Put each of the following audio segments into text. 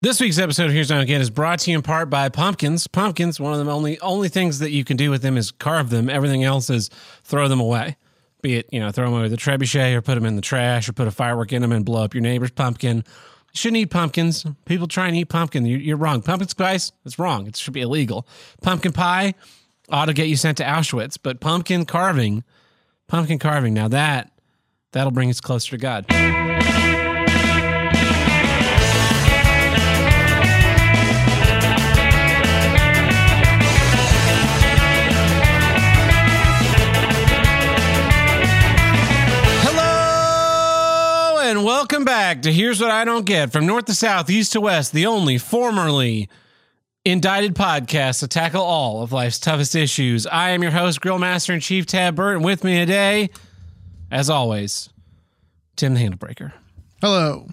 This week's episode of Here's What Again is brought to you in part by pumpkins. Pumpkins, one of the only only things that you can do with them is carve them. Everything else is throw them away. Be it, you know, throw them away with a trebuchet or put them in the trash or put a firework in them and blow up your neighbor's pumpkin. You shouldn't eat pumpkins. People try and eat pumpkin. You're, you're wrong. Pumpkin spice, it's wrong. It should be illegal. Pumpkin pie ought to get you sent to Auschwitz. But pumpkin carving, pumpkin carving, now that, that'll bring us closer to God. Welcome back to Here's What I Don't Get from North to South, East to West, the only formerly indicted podcast to tackle all of life's toughest issues. I am your host, Grill Master and Chief Tab Burt, and with me today, as always, Tim the Handlebreaker. Hello.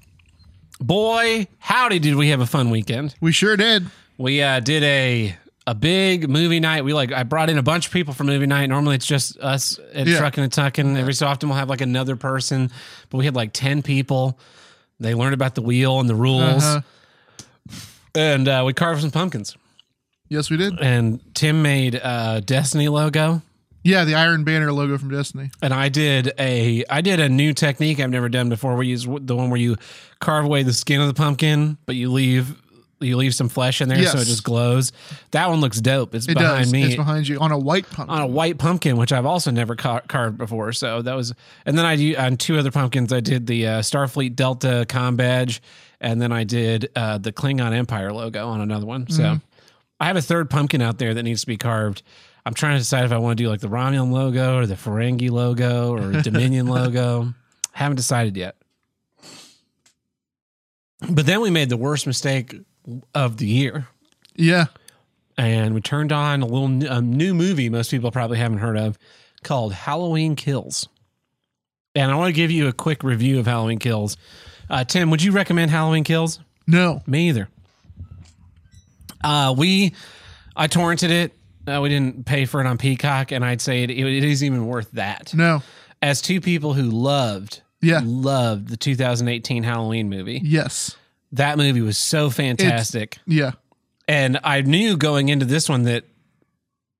Boy, howdy, did we have a fun weekend. We sure did. We uh, did a a big movie night. We like I brought in a bunch of people for movie night. Normally it's just us at Yeah. Trucking and Tucking. Every so often we'll have like another person, but we had like ten people. They learned about the wheel and the rules, Uh-huh. and uh, we carved some pumpkins. Yes, we did. And Tim made a Destiny logo, Yeah, the Iron Banner logo from Destiny. and I did a I did a new technique I've never done before. We use the one where you carve away the skin of the pumpkin, but you leave you leave some flesh in there so it just glows. That one looks dope. It's It behind does. me. It's behind you on a white pumpkin. on a white pumpkin, which I've also never car- carved before. So that was, and then I do on two other pumpkins. I did the uh, Starfleet Delta com badge, and then I did uh, the Klingon Empire logo on another one. So I have a third pumpkin out there that needs to be carved. I'm trying to decide if I want to do like the Romulan logo or the Ferengi logo or Dominion logo. Haven't decided yet. But then we made the worst mistake of the year yeah. and we turned on a little a new movie most people probably haven't heard of called Halloween Kills. And I want to give you a quick review of Halloween Kills. Uh, Tim, would you recommend Halloween Kills? No. Me either. Uh, we, I torrented it. Uh, we didn't pay for it on Peacock, and I'd say it, it is even worth that. No. As two people who loved, Yeah. loved the 2018 Halloween movie, Yes. That movie was so fantastic. Yeah. and I knew going into this one that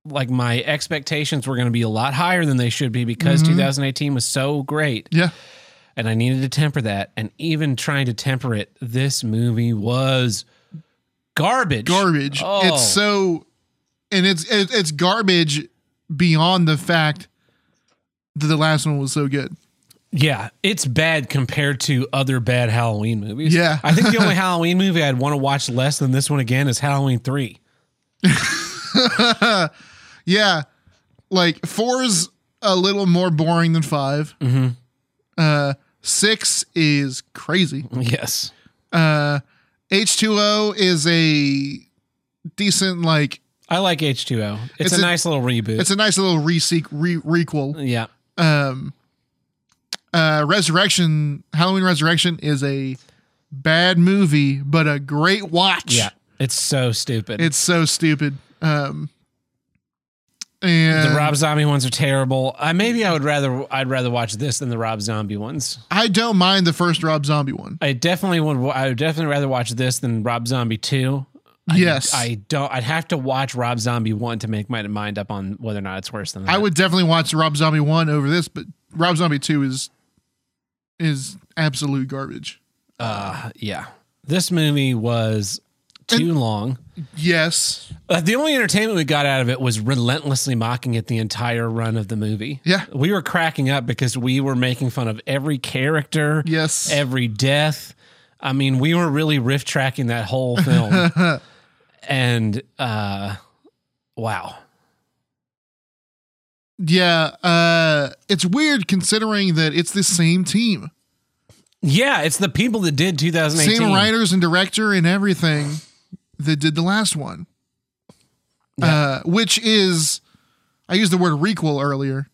like my expectations were going to be a lot higher than they should be because Mhm. 2018 was so great Yeah. and I needed to temper that and even trying to temper it this movie was garbage Garbage. Oh. It's so, and it's it's garbage beyond the fact that the last one was so good. Yeah it's bad compared to other bad Halloween movies Yeah. I think the only Halloween movie I'd want to watch less than this one again is Halloween 3 yeah. Like 4 is a little more boring than 5 mm-hmm. Uh, six is crazy. yes Uh, H2O is a decent like I like H2O it's, It's a, a- nice little reboot it's a nice little reseq re- requel. yeah Um, uh, Resurrection, Halloween Resurrection is a bad movie, but a great watch. yeah it's so stupid it's so stupid. Um, and The Rob Zombie ones are terrible. I maybe I would rather I'd rather watch this than the Rob Zombie ones. I don't mind the first Rob Zombie one. I definitely would. I would definitely rather watch this than Rob Zombie two. I- Yes. I don't. I'd have to watch Rob Zombie one to make my mind up on whether or not it's worse than that. I would definitely watch Rob Zombie one over this, but Rob Zombie two is is absolute garbage. Uh, yeah. This movie was too long. Yes. Uh, the only entertainment we got out of it was relentlessly mocking it the entire run of the movie. Yeah. We were cracking up because we were making fun of every character. Yes. every death. I mean, we were really riff tracking that whole film. and uh wow. Yeah. Uh, it's weird considering that it's the same team. Yeah, it's the people that did 2018. same writers and director and everything that did the last one. Yeah. Uh, which is, I used the word requel earlier.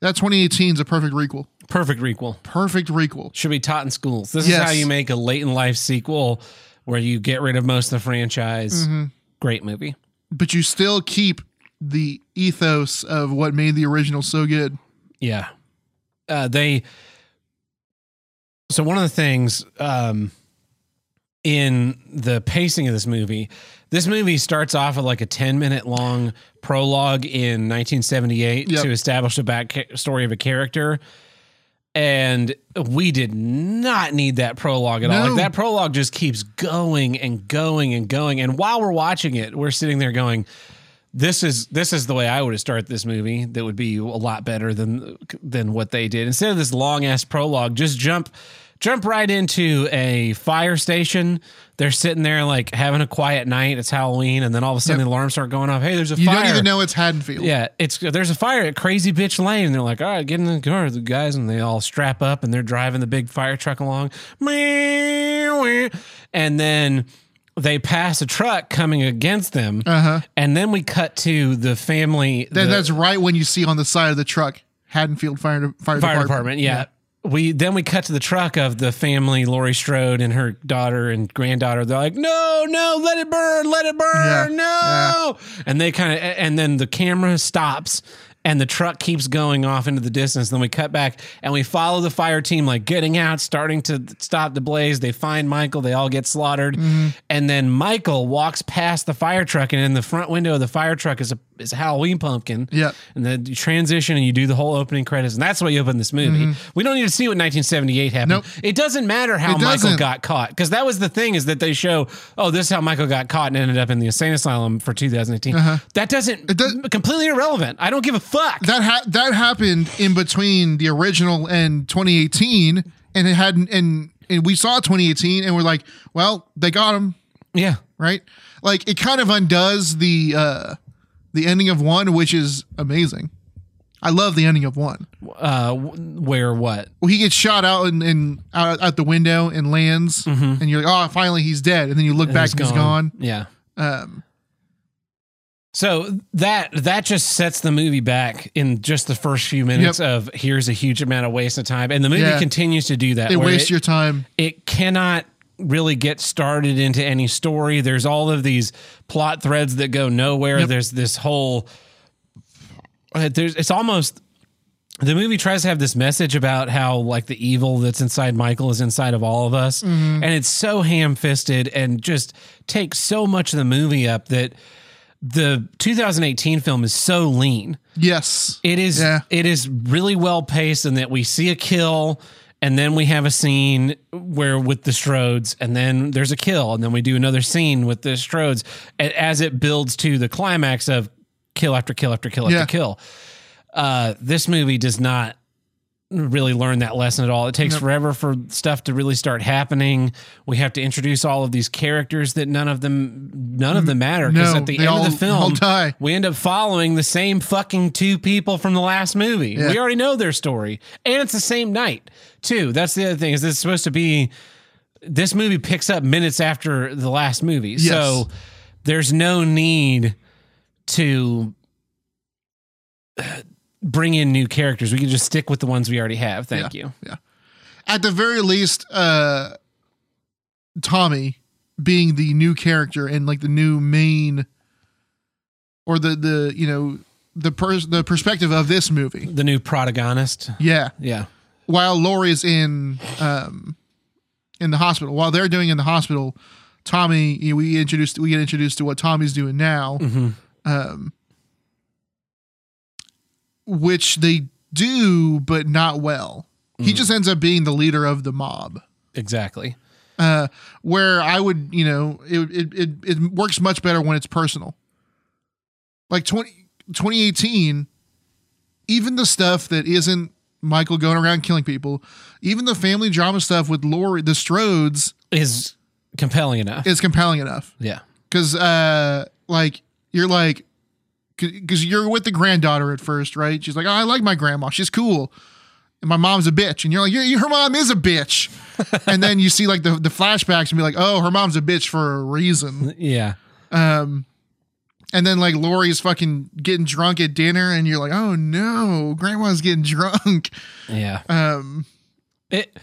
That 2018 is a perfect requel. Perfect requel. Perfect requel. Should be taught in schools. This is how you make a late in life sequel where you get rid of most of the franchise. Mm-hmm. Great movie. But you still keep the ethos of what made the original so good. Yeah. Uh, they. So one of the things, um, in the pacing of this movie. This movie starts off with like a 10 minute long prologue in 1978 Yep. to establish the back story of a character. And we did not need that prologue at all. Like that prologue just keeps going and going and going. And while we're watching it, we're sitting there going, this is this is the way I would have started this movie. That would be a lot better than than what they did. Instead of this long ass prologue, just jump jump right into a fire station. They're sitting there like having a quiet night. It's Halloween, and then all of a sudden Yep. the alarms start going off. Hey, there's a You fire. You don't even know it's Haddonfield. Yeah, it's there's a fire at Crazy Bitch Lane. And they're like, all right, get in the car, the guys, and they all strap up and they're driving the big fire truck along. And then they pass a truck coming against them, Uh-huh. and then we cut to the family. The that's right when you see on the side of the truck Haddonfield Fire, Fire, fire Department. department. Yeah. We then we cut to the truck of the family, Laurie Strode and her daughter and granddaughter. They're like, "No, no, let it burn, let it burn, Yeah, no!" And they kind of, and then the camera stops, and the truck keeps going off into the distance. Then we cut back, and we follow the fire team, like getting out, starting to stop the blaze. They find Michael, they all get slaughtered, Mm-hmm. and then Michael walks past the fire truck, and in the front window of the fire truck is a is a Halloween pumpkin. Yeah. And then you transition and you do the whole opening credits, and that's why you open this movie. We don't need to see what 1978 happened. Nope. It doesn't matter how It Michael doesn't. got caught, because that was the thing is that they show, oh, this is how Michael got caught and ended up in the insane asylum for 2018. That doesn't Uh-huh. does- completely irrelevant. I don't give a fuck. That ha- that happened in between the original and 2018, and it hadn't. And and we saw 2018, and we're like, well, they got him yeah. right. Like it kind of undoes the uh the ending of one, which is amazing. I love the ending of one. Uh, where what? Well, he gets shot out and, and out, out the window and lands, and you're like, oh, finally he's dead. And then you look back and he's gone. Yeah. Um, So that that just sets the movie back in just the first few minutes of here's a huge amount of waste of time, and the movie Yeah. continues to do that. they where waste it- your time. it cannot really get started into any story. There's all of these plot threads that go nowhere. Yep. There's this whole uh, there's it's almost the movie tries to have this message about how like the evil that's inside Michael is inside of all of us. Mm-hmm. And it's so ham-fisted and just takes so much of the movie up that the 2018 film is so lean. Yes. It is Yeah. it is really well paced in that we see a kill and then we have a scene where with the Strodes and then there's a kill and then we do another scene with the Strodes as it builds to the climax of kill after kill after kill Yeah. after kill. Uh, this movie does not really learn that lesson at all. It takes Nope. forever for stuff to really start happening. We have to introduce all of these characters that none of them none of them matter because No, at the end all- of the film we end up following the same fucking two people from the last movie. Yeah. We already know their story, and it's the same night too. That's the other thing is this is supposed to be. This movie picks up minutes after the last movie, Yes. so there's no need to bring in new characters. We can just stick with the ones we already have. Thank you. Yeah. At the very least, uh, Tommy being the new character and like the new main, or the the you know the pers- the perspective of this movie. The new protagonist. Yeah. Yeah, while Laurie is in um in the hospital. While they're doing in the hospital, Tommy, you know, we introduced we get introduced to what Tommy's doing now, Mhm. um, which they do, but not well. He just ends up being the leader of the mob. exactly. Uh, where I would, you know, it, it it it works much better when it's personal. Like 20, 2018, even the stuff that isn't Michael going around killing people, even the family drama stuff with Laurie, the Strodes, Is compelling enough. is compelling enough. yeah. Because, uh, like, you're like, because you're with the granddaughter at first, right? She's like, oh, I like my grandma. She's cool. And my mom's a bitch. And you're like, yeah, her mom is a bitch. and then you see like the, the flashbacks and be like, oh, her mom's a bitch for a reason. Yeah. Um, and then like Laurie's fucking getting drunk at dinner, and you're like, oh no, grandma's getting drunk. Yeah. Um, it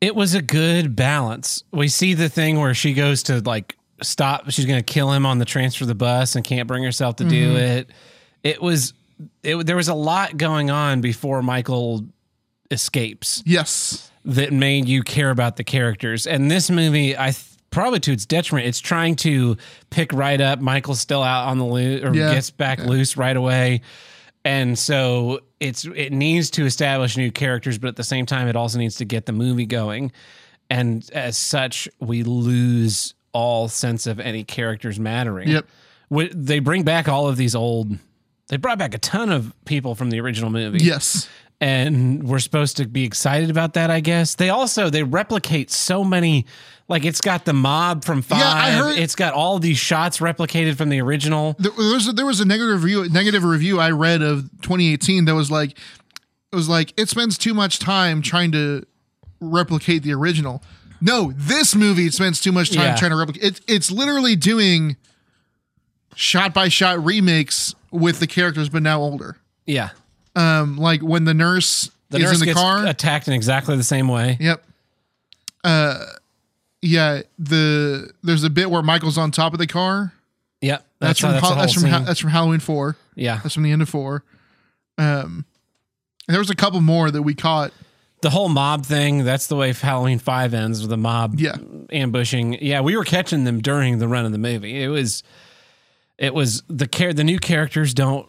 it was a good balance. We see the thing where she goes to like stop. She's going to kill him on the transfer of the bus and can't bring herself to do mm-hmm. it. It was it. There was a lot going on before Michael escapes yes. that made you care about the characters. And this movie, I th- probably to its detriment. It's trying to pick right up. Michael's still out on the loose or Yeah. gets back loose right away. And so it's it needs to establish new characters, but at the same time, it also needs to get the movie going. And as such, we lose all sense of any characters mattering. Yep. They bring back all of these old. They brought back a ton of people from the original movie Yes. and we're supposed to be excited about that i guess they also they replicate so many like it's got the mob from five Yeah, I heard- it's got all these shots replicated from the original There was a, there was a negative review negative review I read of 2018 that was like it was like it spends too much time trying to replicate the original. No, this movie spends too much time Yeah. trying to replicate. It, it's literally doing shot by shot remakes with the characters, but now older. yeah Um, like when the nurse the is nurse in the gets car. attacked in exactly the same way Yep. Uh, yeah. The there's a bit where Michael's on top of the car. yep That's, that's, how from that's whole that's from Ha- that's from Halloween four. yeah That's from the end of four. Um, and there was a couple more that we caught. The whole mob thing that's the way halloween 5 ends with the mob Yeah. ambushing. Yeah we were catching them during the run of the movie. It was it was the care the new characters don't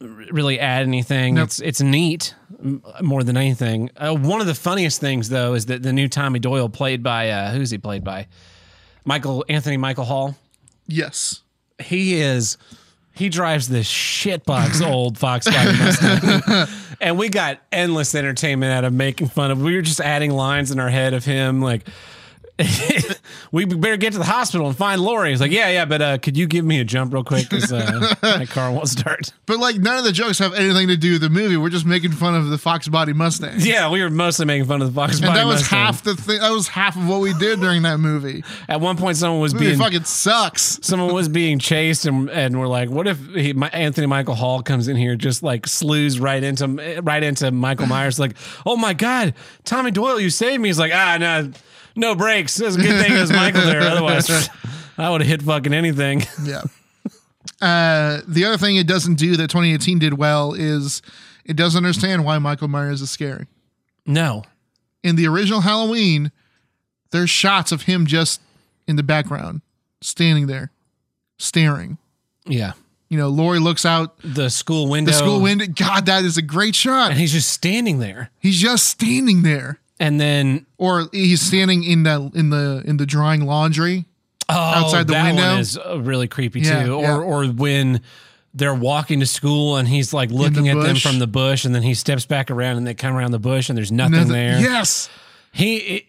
really add anything. Nope. it's it's neat more than anything. Uh, one of the funniest things though is that the new tommy doyle played by uh who's he played by? Michael anthony michael hall? Yes. he is he drives this shitbox old Volkswagen Mustang, and we got endless entertainment out of making fun of. We were just adding lines in our head of him like. we better get to the hospital and find Laurie. He's like, yeah, yeah, but uh, could you give me a jump real quick because uh, my car won't start. But like none of the jokes have anything to do with the movie. We're just making fun of the Fox Body Mustang. Yeah, we were mostly making fun of the Fox And Body that was Mustang. half the thing. That was half of what we did during that movie. At one point, someone was being fucking sucks. someone was being chased and and we're like what if he, my, anthony michael hall comes in here just like slews right into right into michael myers like oh my god tommy doyle you saved me he's like ah no no brakes it's a good thing there's michael there otherwise i would have hit fucking anything Yeah. Uh, the other thing it doesn't do that 2018 did well is it doesn't understand why Michael Myers is scary. no In the original Halloween, there's shots of him just in the background, standing there, staring. yeah You know, Laurie looks out the school window the school window. God, that is a great shot. and he's just standing there He's just standing there, and then or he's standing in the in the in the drying laundry. oh, Outside the that window? one is uh, really creepy Yeah, too yeah. or or when they're walking to school and he's like looking at them from the bush and then he steps back around and they come around the bush and there's nothing Nothing- there Yes, He it,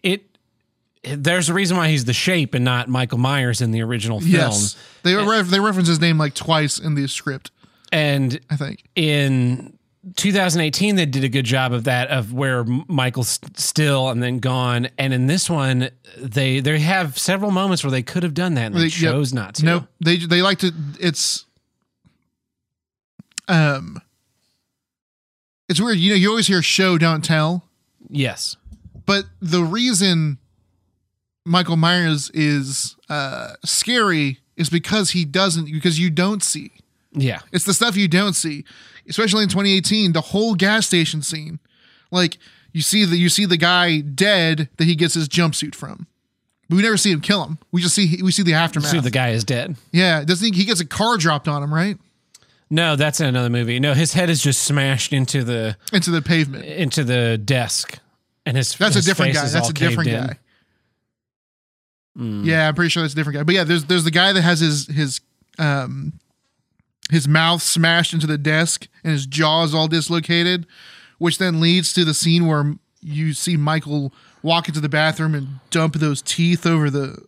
it there's a reason why he's the shape and not Michael Myers in the original film. yes. They ref- they reference his name like twice in the script. And I think. in 2018 they did a good job of that of where Michael's still and then gone and in this one they they have several moments where they could have done that and they, They- yep. chose not to. Nope. They they like to. It's um. It's weird. You know, you always hear "show don't tell," Yes. but the reason Michael Myers is uh scary is because he doesn't because you don't see. Yeah. It's the stuff you don't see, especially in 2018. The whole gas station scene, like you see the you see the guy dead that he gets his jumpsuit from. But we never see him kill him. We just see we see the aftermath. See the guy is dead. yeah, doesn't he? He gets a car dropped on him, right, No, that's in another movie. No, his head is just smashed into the into the pavement. into the desk and his That's his a different guy. That's a different guy. Mm. Yeah, I'm pretty sure that's a different guy. But yeah, there's there's the guy that has his his um his mouth smashed into the desk and his jaws all dislocated, which then leads to the scene where you see Michael walk into the bathroom and dump those teeth over the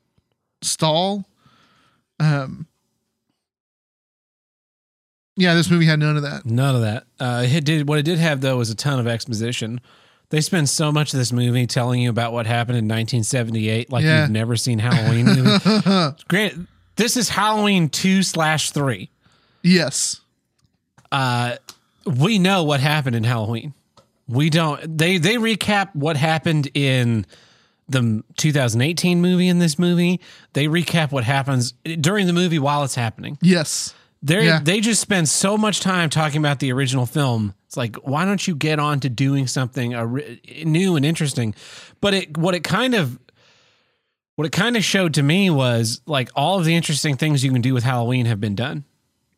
stall. Um Yeah, this movie had none of that. None of that. Uh, it did what it did have though was a ton of exposition. They spend so much of this movie telling you about what happened in 1978, like Yeah. you've never seen Halloween. Grant, this is Halloween two slash three. Yes. Uh, we know what happened in Halloween. We don't. They they recap what happened in the 2018 movie. In this movie, they recap what happens during the movie while it's happening. Yes. They Yeah. they just spend so much time talking about the original film. It's like why don't you get on to doing something new and interesting? But it what it kind of what it kind of showed to me was like all of the interesting things you can do with Halloween have been done.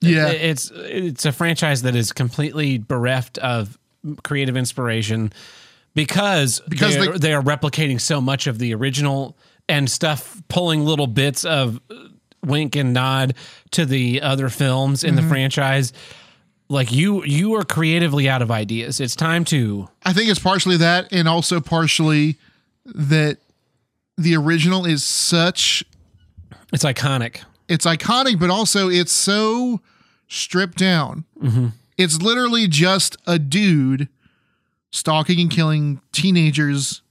Yeah. It's it's a franchise that is completely bereft of creative inspiration because Because they- they are replicating so much of the original and stuff, pulling little bits of wink and nod to the other films in Mm-hmm. the franchise. Like you, you are creatively out of ideas. It's time to I think it's partially that, and also partially that the original is such It's iconic. It's iconic, but also it's so stripped down. It's literally just a dude stalking and killing teenagers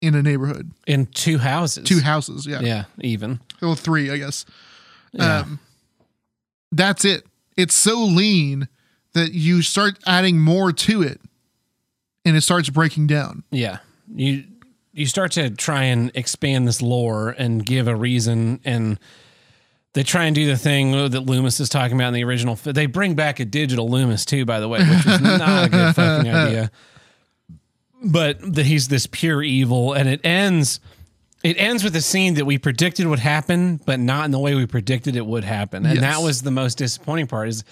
in a neighborhood. In two houses. Two houses, yeah. Yeah, even. Well, three, I guess. Yeah. Um, that's it. It's so lean that you start adding more to it and it starts breaking down. Yeah. You you start to try and expand this lore and give a reason and they try and do the thing that Loomis is talking about in the original. They bring back a digital Loomis too, by the way, which is not a good fucking idea. But that he's this pure evil, and it ends. It ends with a scene that we predicted would happen, but not in the way we predicted it would happen, and Yes. that was the most disappointing part. Is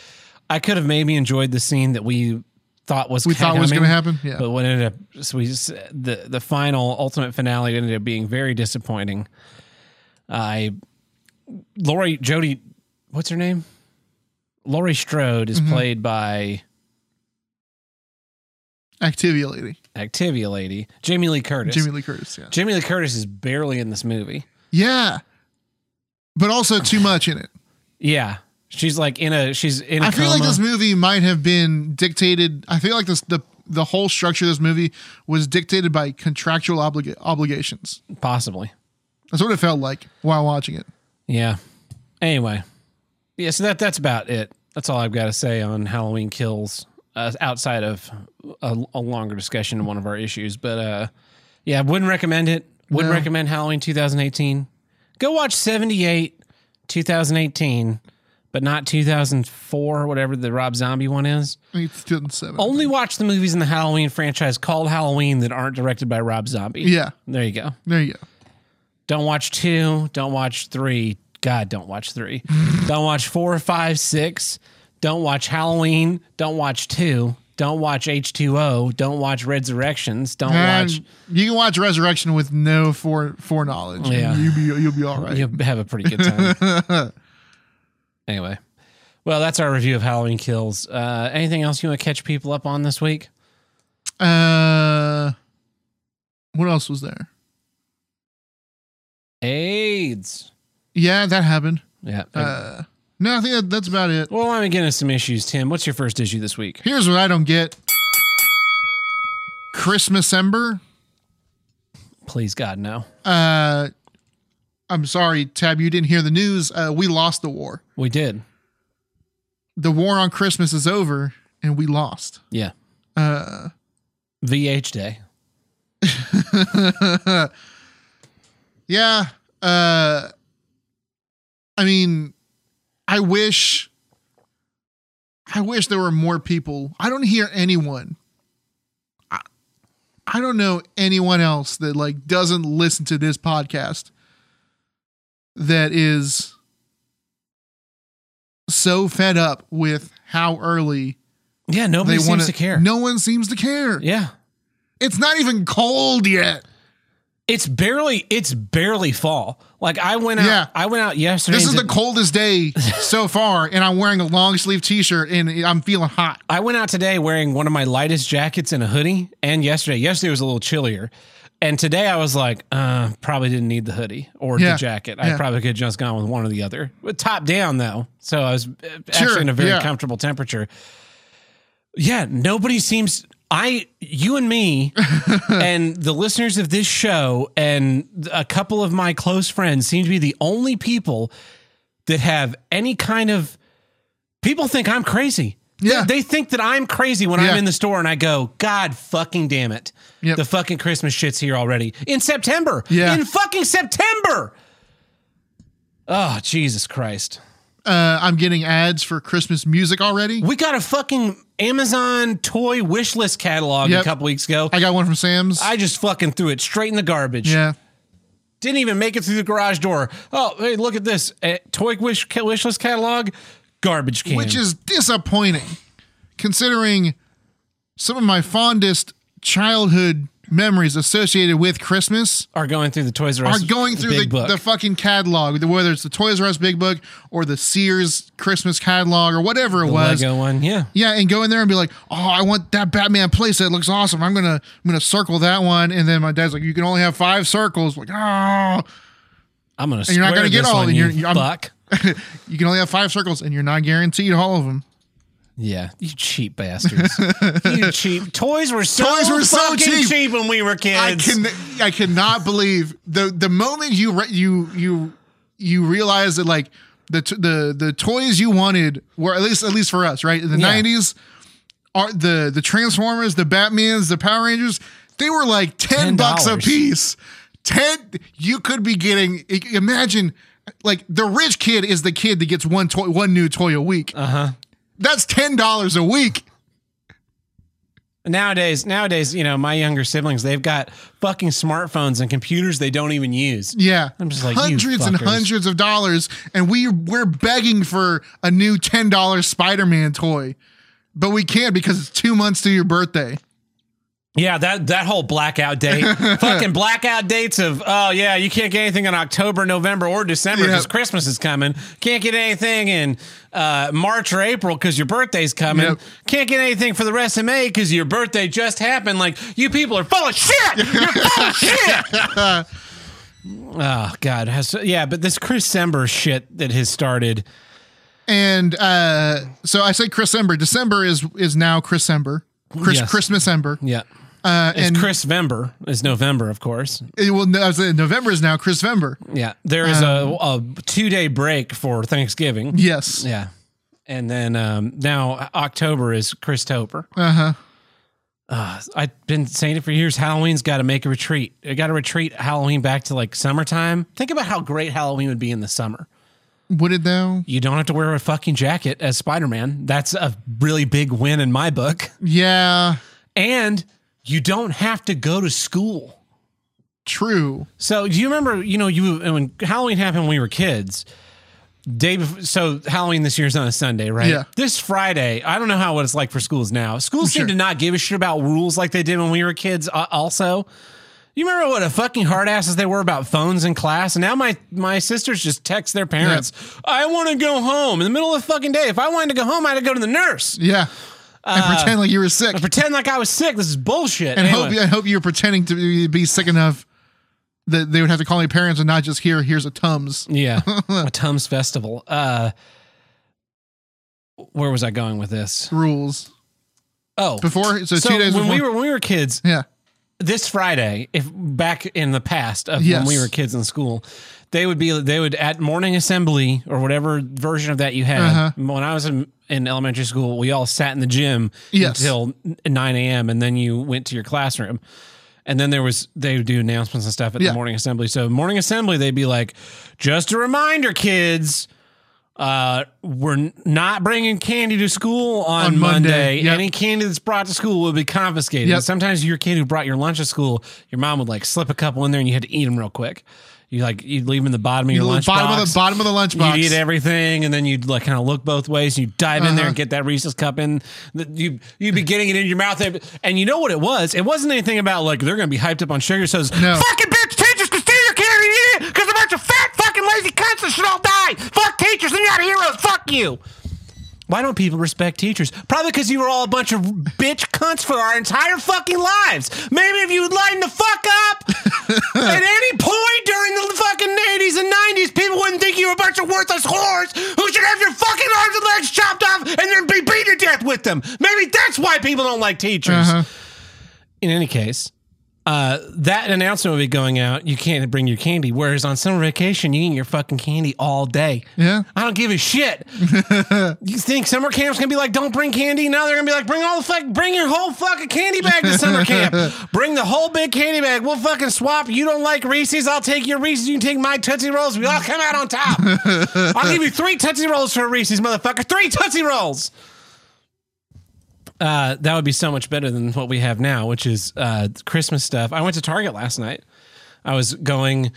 I could have maybe enjoyed the scene that we thought was We thought was going to happen. Yeah. but what ended up, so we just, the the final ultimate finale ended up being very disappointing. I, Laurie Jody, what's her name? Laurie Strode is mm-hmm. played by Activia lady. Activia lady Jamie Lee Curtis. Jamie Lee Curtis. Yeah. Jamie Lee Curtis is barely in this movie. Yeah. But also too much in it. Yeah, she's like in a she's in a I feel coma. like this movie might have been dictated. I feel like this the the whole structure of this movie was dictated by contractual obliga- obligations. possibly. That's what it felt like while watching it. Yeah. Anyway, yeah. So that that's about it. That's all I've got to say on Halloween Kills. Uh, outside of a, a longer discussion of one of our issues, but uh, yeah, wouldn't recommend it. Wouldn't No. recommend Halloween 2018. Go watch 78 2018, but not 2004, whatever the Rob Zombie one is. It's 2007. Only watch the movies in the Halloween franchise called Halloween that aren't directed by Rob Zombie. Yeah. There you go. There you go. Don't watch two. Don't watch three. God, don't watch three. don't watch four, five, six. Don't watch Halloween. Don't watch two. Don't watch H2O. Don't watch Resurrections. Don't And watch. you can watch Resurrection with no fore foreknowledge. Yeah. You'll be you'll be all right. You'll have a pretty good time. anyway, well, that's our review of Halloween Kills. Uh, anything else you want to catch people up on this week? Uh, what else was there? AIDS. Yeah, that happened. Yeah. Uh, no, I think that, that's about it. well, I'm getting some issues, Tim. What's your first issue this week? Here's what I don't get. Christmas Ember. Please, God, no. Uh, I'm sorry, Tab, you didn't hear the news. Uh, we lost the war. We did. The war on Christmas is over, and we lost. Yeah. Uh, VH Day. yeah. Uh, I mean, I wish, I wish there were more people. I don't hear anyone. I, I don't know anyone else that like doesn't listen to this podcast that is so fed up with how early Yeah, nobody seems want to care. No one seems to care. Yeah. It's not even cold yet. It's barely it's barely fall. Like I went out Yeah. I went out yesterday. This is the coldest day so far, and I'm wearing a long sleeve t shirt and I'm feeling hot. I went out today wearing one of my lightest jackets and a hoodie. And yesterday, yesterday was a little chillier. And today I was like, uh, probably didn't need the hoodie or Yeah. the jacket. I Yeah. probably could have just gone with one or the other. But top down though. So I was uh, actually Sure. in a very Yeah. comfortable temperature. Yeah, nobody seems I you and me and the listeners of this show and a couple of my close friends seem to be the only people that have any kind of people think I'm crazy. Yeah. They, they think that I'm crazy when Yeah. I'm in the store and I go, God fucking damn it. Yep. The fucking Christmas shit's here already. In September. Yeah. In fucking September. Oh, Jesus Christ. Uh, I'm getting ads for Christmas music already. We got a fucking Amazon toy wish list catalog a couple weeks ago. I got one from Sam's. I just fucking threw it straight in the garbage. yeah. Didn't even make it through the garage door. Oh, hey, look at this uh, toy wish wish list catalog, garbage can. which is disappointing considering some of my fondest childhood memories associated with Christmas are going through the Toys R Us. are going through big the, book. the fucking catalog, whether it's the Toys R Us Big Book or the Sears Christmas catalog or whatever it The was. Lego one. Yeah. Yeah, and go in there and be like, "Oh, I want that Batman playset. It looks awesome. I'm gonna, I'm gonna circle that one." And then my dad's like, "You can only have five circles." Like, oh, I'm gonna. you're not gonna get all one, of you them. You're- I'm- fuck. you can only have five circles, and you're not guaranteed all of them. Yeah, you cheap bastards. you cheap. Toys were so Toys were so fucking cheap. when we were kids. I can, I cannot believe the the moment you re- you you you realize that like the t- the the toys you wanted were at least at least for us right in the Yeah. nineties are the the Transformers, the Batmans, the Power Rangers. They were like ten bucks a $10. piece. Ten. You could be getting. Imagine like the rich kid is the kid that gets one toy, one new toy a week. Uh Uh-huh. That's ten dollars a week. Nowadays, nowadays, you know, my younger siblings, they've got fucking smartphones and computers they don't even use. Yeah, I'm just like, hundreds and hundreds of dollars, and we we're begging for a new ten dollars Spider Man toy, but we can't because it's two months to your birthday. Yeah, that that whole blackout date, fucking blackout dates of oh yeah, you can't get anything in October, November, or December because Yep. Christmas is coming. Can't get anything in uh, March or April because your birthday's coming. Yep. Can't get anything for the rest of May because your birthday just happened. Like you people are full of shit. You're full of shit. oh God, has yeah, but this Chris Sember shit that has started. And uh, so I say Chris Ember. December is is now Chris Ember. Chris Yes. Christmas Ember. Yeah, Uh, it's and Chris Vember is November, of course. it was saying November is now Chris Vember. Yeah, there is a, a two day break for Thanksgiving. Yes. Yeah. And then um, now October is Chris Toper. Uh huh. Uh, I've been saying it for years. Halloween's got to make a retreat. I got to retreat Halloween back to like summertime. Think about how great Halloween would be in the summer. Would it though? You don't have to wear a fucking jacket as Spider Man. That's a really big win in my book. Yeah. And you don't have to go to school. True. So do you remember, you know, you when Halloween happened when we were kids, day before, so Halloween this year's on a Sunday, right? Yeah. This Friday, I don't know how what it's like for schools now. Schools Sure. seem to not give a shit about rules like they did when we were kids. Uh, also, you remember what a fucking hard asses they were about phones in class, and now my my sisters just text their parents, "I want to go home." In the middle of the fucking day, if I wanted to go home, I had to go to the nurse. Yeah. And pretend like you were sick. Pretend like I was sick. This is bullshit. and Anyway. hope I hope you were pretending to be- be sick enough that they would have to call your parents and not just hear here's a tums Yeah, a Tums festival. Uh, where was I going with this? rules Oh, before. So, so two days when before. we were when we were kids, yeah, this Friday, if back in the past of Yes. when we were kids in school, they would be they would at morning assembly or whatever version of that you had. Uh-huh. When I was in, in elementary school, we all sat in the gym Yes. until nine a.m. and then you went to your classroom. And then there was they would do announcements and stuff at Yeah. the morning assembly. So morning assembly, they'd be like, "Just a reminder, kids." Uh, we're not bringing candy to school on, On Monday, Monday. yep. Any candy that's brought to school will be confiscated. Yep. Sometimes your kid who brought your lunch to school, your mom would like slip a couple in there, and you had to eat them real quick. You like you'd leave them in the bottom of your You lunch bottom box. of the bottom of the lunchbox. You'd eat everything, and then you'd like kind of look both ways. And you dive in there Uh-huh. and get that Reese's cup in. You you'd be getting it in your mouth, and you know what it was? It wasn't anything about like they're going to be hyped up on sugar. So it's, No. fucking bitch, teachers can steal your candy and eat it because a bunch of fat fucking lazy cunts that should all die. Fuck teachers, they're not heroes. Fuck you. Why don't people respect teachers? Probably because you were all a bunch of bitch cunts for our entire fucking lives. Maybe if you would lighten the fuck up at any point during the fucking 80s and 90s, people wouldn't think you were a bunch of worthless whores who should have your fucking arms and legs chopped off and then be beat to death with them. Maybe that's why people don't like teachers. Uh-huh. In any case, uh, that announcement will be going out. You can't bring your candy. Whereas on summer vacation, you eat your fucking candy all day. Yeah. I don't give a shit. you think summer camp's gonna be like, don't bring candy? Now they're gonna be like, bring all the fuck, bring your whole fucking candy bag to summer camp. Bring the whole big candy bag. We'll fucking swap. You don't like Reese's? I'll take your Reese's. You can take my Tootsie Rolls. We all come out on top. I'll give you three Tootsie Rolls for a Reese's, motherfucker. Three Tootsie Rolls. Uh, that would be so much better than what we have now, which is uh, Christmas stuff. I went to Target last night. I was going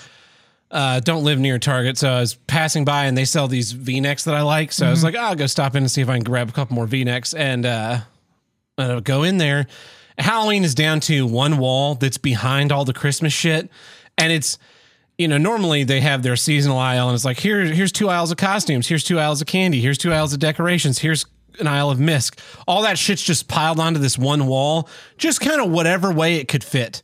Uh, don't live near Target, so I was passing by and they sell these V necks that I like. So I was like, oh, I'll go stop in and see if I can grab a couple more V necks and uh, uh, go in there. Halloween is down to one wall that's behind all the Christmas shit, and it's you know normally they have their seasonal aisle and it's like here here's two aisles of costumes, here's two aisles of candy, here's two aisles of decorations, here's an aisle of mist. All that shit's just piled onto this one wall, just kind of whatever way it could fit.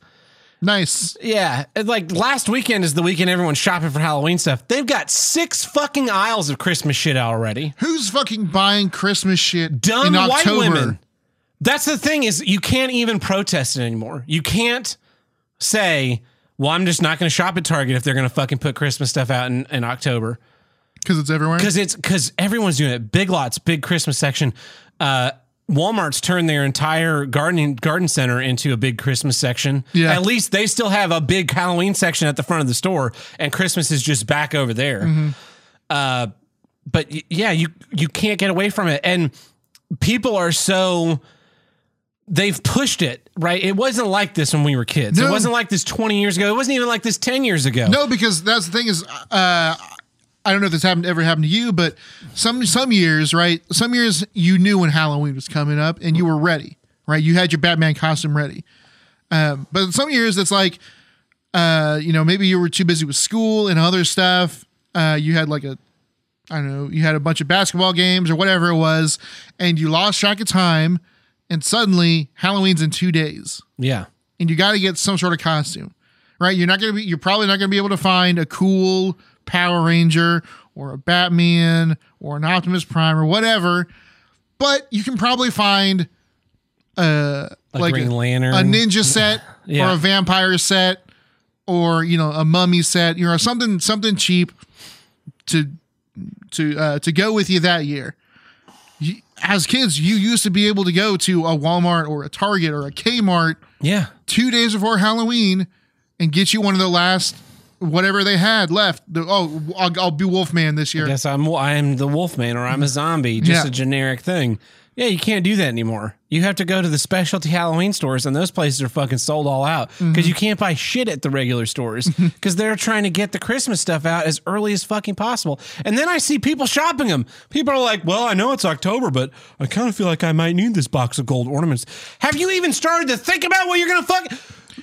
Nice. Yeah, like last weekend is the weekend everyone's shopping for Halloween stuff. They've got six fucking aisles of Christmas shit already. Who's fucking buying Christmas shit Dumb in white October? women. That's the thing is you can't even protest it anymore. You can't say, "Well, I'm just not going to shop at Target if they're going to fucking put Christmas stuff out in, in October." Because it's everywhere. because it's because everyone's doing it. Big Lots, big Christmas section. Uh, Walmart's turned their entire gardening garden center into a big Christmas section. Yeah. At least they still have a big Halloween section at the front of the store, and Christmas is just back over there. Mm-hmm. Uh, but y- yeah, you you can't get away from it, and people are so they've pushed it right. It wasn't like this when we were kids. It wasn't like this twenty years ago. It wasn't even like this ten years ago. No, because that's the thing is, uh, I don't know if this happened ever happened to you, but some some years, right? Some years you knew when Halloween was coming up and you were ready, right? You had your Batman costume ready. Um, but some years it's like, uh, you know, maybe you were too busy with school and other stuff. Uh, you had like a, I don't know, you had a bunch of basketball games or whatever it was, and you lost track of time, and suddenly Halloween's in two days Yeah. and you got to get some sort of costume, right? You're not going to be, you're probably not going to be able to find a cool Power Ranger or a Batman or an Optimus Prime or whatever, but you can probably find uh, A like Green a, Lantern. a ninja set Yeah. or a vampire set or you know a mummy set, you know something something cheap to to uh, to go with you that year. You, as kids, you used to be able to go to a Walmart or a Target or a Kmart Yeah. two days before Halloween and get you one of the last whatever they had left. Oh, I'll, I'll be Wolfman this year. guess I'm I'm the Wolfman or I'm a zombie, just Yeah. a generic thing. Yeah, you can't do that anymore. You have to go to the specialty Halloween stores, and those places are fucking sold all out because Mm-hmm. you can't buy shit at the regular stores because they're trying to get the Christmas stuff out as early as fucking possible. And then I see people shopping them. People are like, "Well, I know it's October, but I kind of feel like I might need this box of gold ornaments." Have you even started to think about what you're gonna fuck?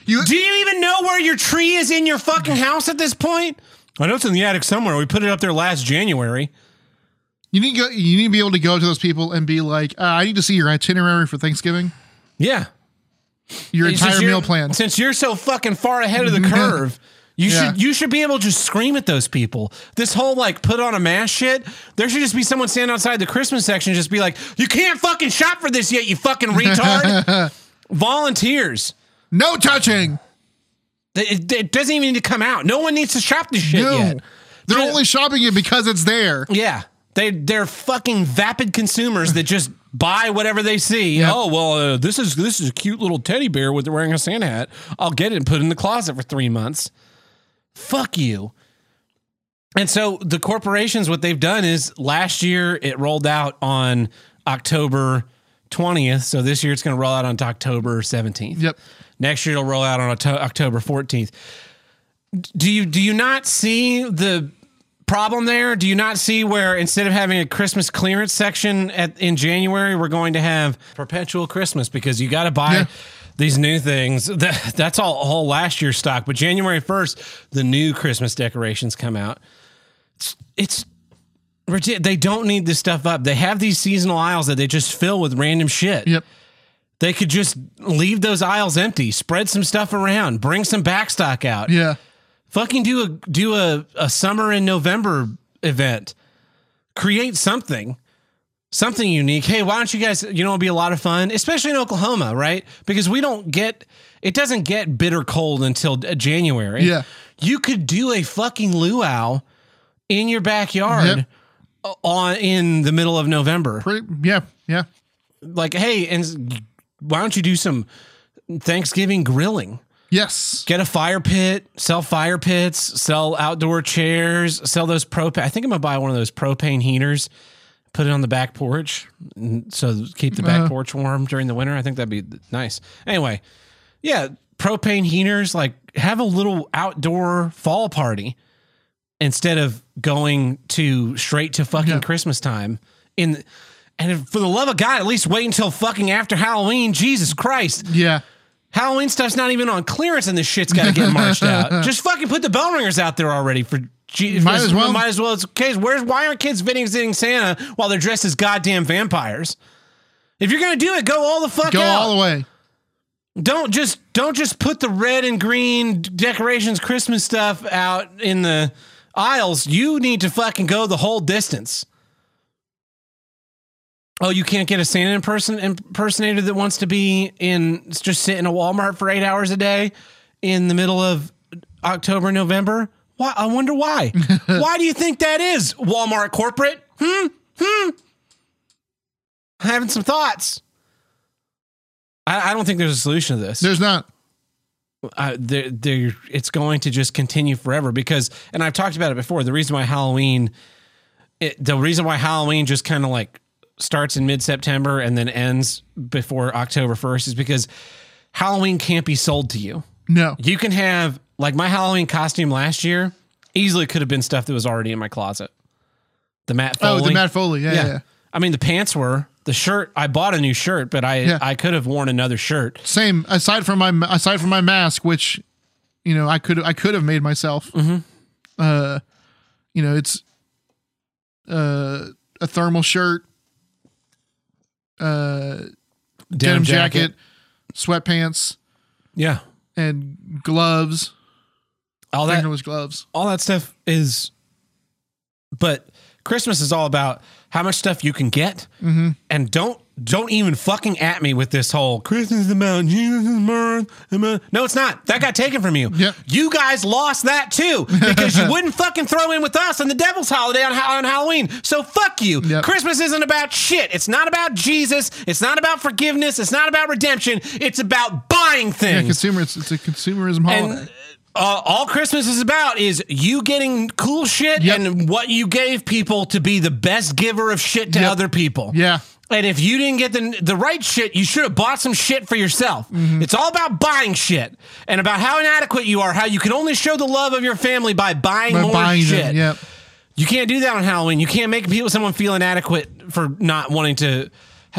You- do you even know where your tree is in your fucking house at this point? I know it's in the attic somewhere. We put it up there last January. You need to go, you need to be able to go to those people and be like, uh, I need to see your itinerary for Thanksgiving, Yeah. your Since entire meal plan. Since you're so fucking far ahead of the curve, you Yeah. should you should be able to just scream at those people. This whole like put on a mask shit. There should just be someone standing outside the Christmas section, and just be like, "You can't fucking shop for this yet, you fucking retard." Volunteers. No touching. It, it doesn't even need to come out. No one needs to shop this shit No. yet. They're Ju- only shopping it because it's there. Yeah. They they're fucking vapid consumers that just buy whatever they see. Yep. Oh well, uh, this is this is a cute little teddy bear with wearing a Santa hat. I'll get it and put it in the closet for three months. Fuck you. And so the corporations, what they've done is last year it rolled out on October twentieth. So this year it's going to roll out on October seventeenth. Yep. Next year it'll roll out on October 14th. Do you do you not see the problem there? Do you not see where instead of having a Christmas clearance section at in January, we're going to have perpetual Christmas because you got to buy Yeah. these new things. That, that's all all last year's stock, but January 1st, the new Christmas decorations come out. It's, it's they don't need this stuff up. They have these seasonal aisles that they just fill with random shit. Yep. They could just leave those aisles empty, spread some stuff around, bring some backstock out. Yeah. Fucking do a do a, a summer in November event. Create something. Something unique. Hey, why don't you guys, you know, it'd be a lot of fun, especially in Oklahoma, right? Because we don't get it doesn't get bitter cold until uh, January. Yeah. You could do a fucking luau in your backyard Yep. on in the middle of November Pretty, yeah. Yeah. like, hey, and why don't you do some Thanksgiving grilling? Yes. Get a fire pit, sell fire pits, sell outdoor chairs, sell those propane. I think I'm gonna buy one of those propane heaters, put it on the back porch, so keep the back Uh-huh. porch warm during the winter. I think that'd be nice. Anyway, yeah, propane heaters. Like, have a little outdoor fall party. instead of going to straight to fucking Yeah. Christmas time. In and if- for the love of God, at least wait until fucking after Halloween. Jesus Christ. Yeah. Halloween stuff's not even on clearance and this shit's got to get marched out. Just fucking put the bell ringers out there already for Might as well. Might as well. It's okay. Where's why aren't kids visiting Santa while they're dressed as goddamn vampires? If you're gonna do it, go all the fuck Go out. all the way. don't just don't just put the red and green decorations, Christmas stuff out in the aisles. You need to fucking go the whole distance. Oh, you can't get a Santa imperson- impersonator that wants to be in just sit in a Walmart for eight hours a day in the middle of October, November. Why? I wonder why. why do you think that is? Walmart corporate? Hmm. Hmm. Having some thoughts. I, I don't think there's a solution to this There's not. uh, they're, they're, it's going to just continue forever because, and I've talked about it before. The reason why Halloween, it, the reason why Halloween just kind of like starts in mid September and then ends before October 1st is because Halloween can't be sold to you. No. You can have, like, my Halloween costume last year easily could have been stuff that was already in my closet. The Matt Foley. Oh, the Matt Foley. Yeah, yeah. yeah. I mean, the pants were. The shirt, I bought a new shirt, but I Yeah. I could have worn another shirt. Same. Aside from my aside from my mask, which you know I could I could have made myself. Mm-hmm. Uh, you know it's uh a thermal shirt, uh denim, jacket, sweatpants, Yeah. and gloves. All that Fingerless gloves. all that stuff is but christmas is all about how much stuff you can get Mm-hmm. and don't don't even fucking at me with this whole christmas is about jesus' birth about-" no it's not that got taken from you Yep. you guys lost that too because you wouldn't fucking throw in with us on the devil's holiday on, on halloween so fuck you Yep. christmas isn't about shit it's not about jesus it's not about forgiveness it's not about redemption it's about buying things. Yeah, consumer. It's, it's a consumerism holiday. and uh, all Christmas is about is you getting cool shit Yep. and what you gave people to be the best giver of shit to other people. yeah. And if you didn't get the the right shit, you should have bought some shit for yourself. Mm-hmm. It's all about buying shit and about how inadequate you are, how you can only show the love of your family by buying By more buying shit. them. Yep. You can't do that on Halloween. You can't make people someone feel inadequate for not wanting to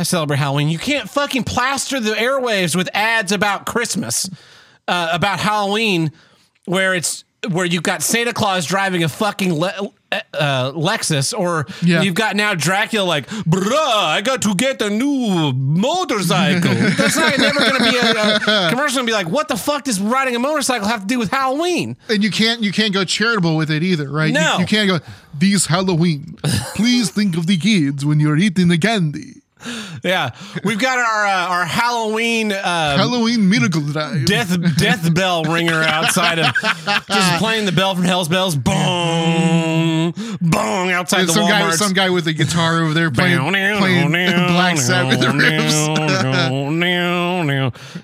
celebrate Halloween. You can't fucking plaster the airwaves with ads about Christmas, uh, about Halloween, where it's where you've got Santa Claus driving a fucking le- uh, Lexus, or Yeah. you've got now Dracula like, bruh, I got to get a new motorcycle. That's not never going to be a, a commercial. And be like, what the fuck does riding a motorcycle have to do with Halloween? And you can't you can't go charitable with it either, right? You- No. You, can't go this Halloween. Please think of the kids when you're eating the candy. Yeah, we've got our uh, our Halloween uh, Halloween miracle drive. death death bell ringer outside of just playing the bell from Hell's Bells. Bong, bong outside And the some guy, Walmart. some guy with a guitar over there playing, playing Black Sabbath riffs.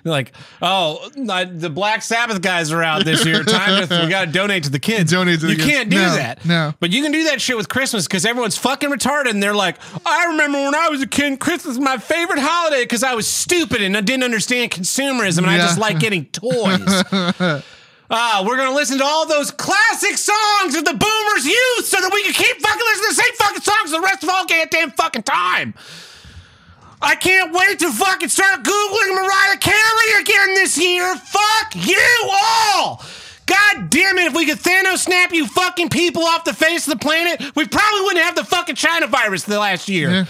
like, oh, I- the Black Sabbath guys are out this year. Time to we got to donate to the kids. Donate to the you kids. can't do No, that. no. but you can do that shit with Christmas because everyone's fucking retarded and they're like, I remember when I was a kid, Christmas was my favorite holiday because I was stupid and I didn't understand consumerism and I just like getting toys. Ah, we're gonna listen to all those classic songs of the boomers' youth so that we can keep fucking listening to the same fucking songs the rest of all goddamn fucking time. I can't wait to fucking start Googling Mariah Carey again this year. Fuck you all! God damn it, if we could Thanos snap you fucking people off the face of the planet, we probably wouldn't have the fucking China virus the last year. Yeah.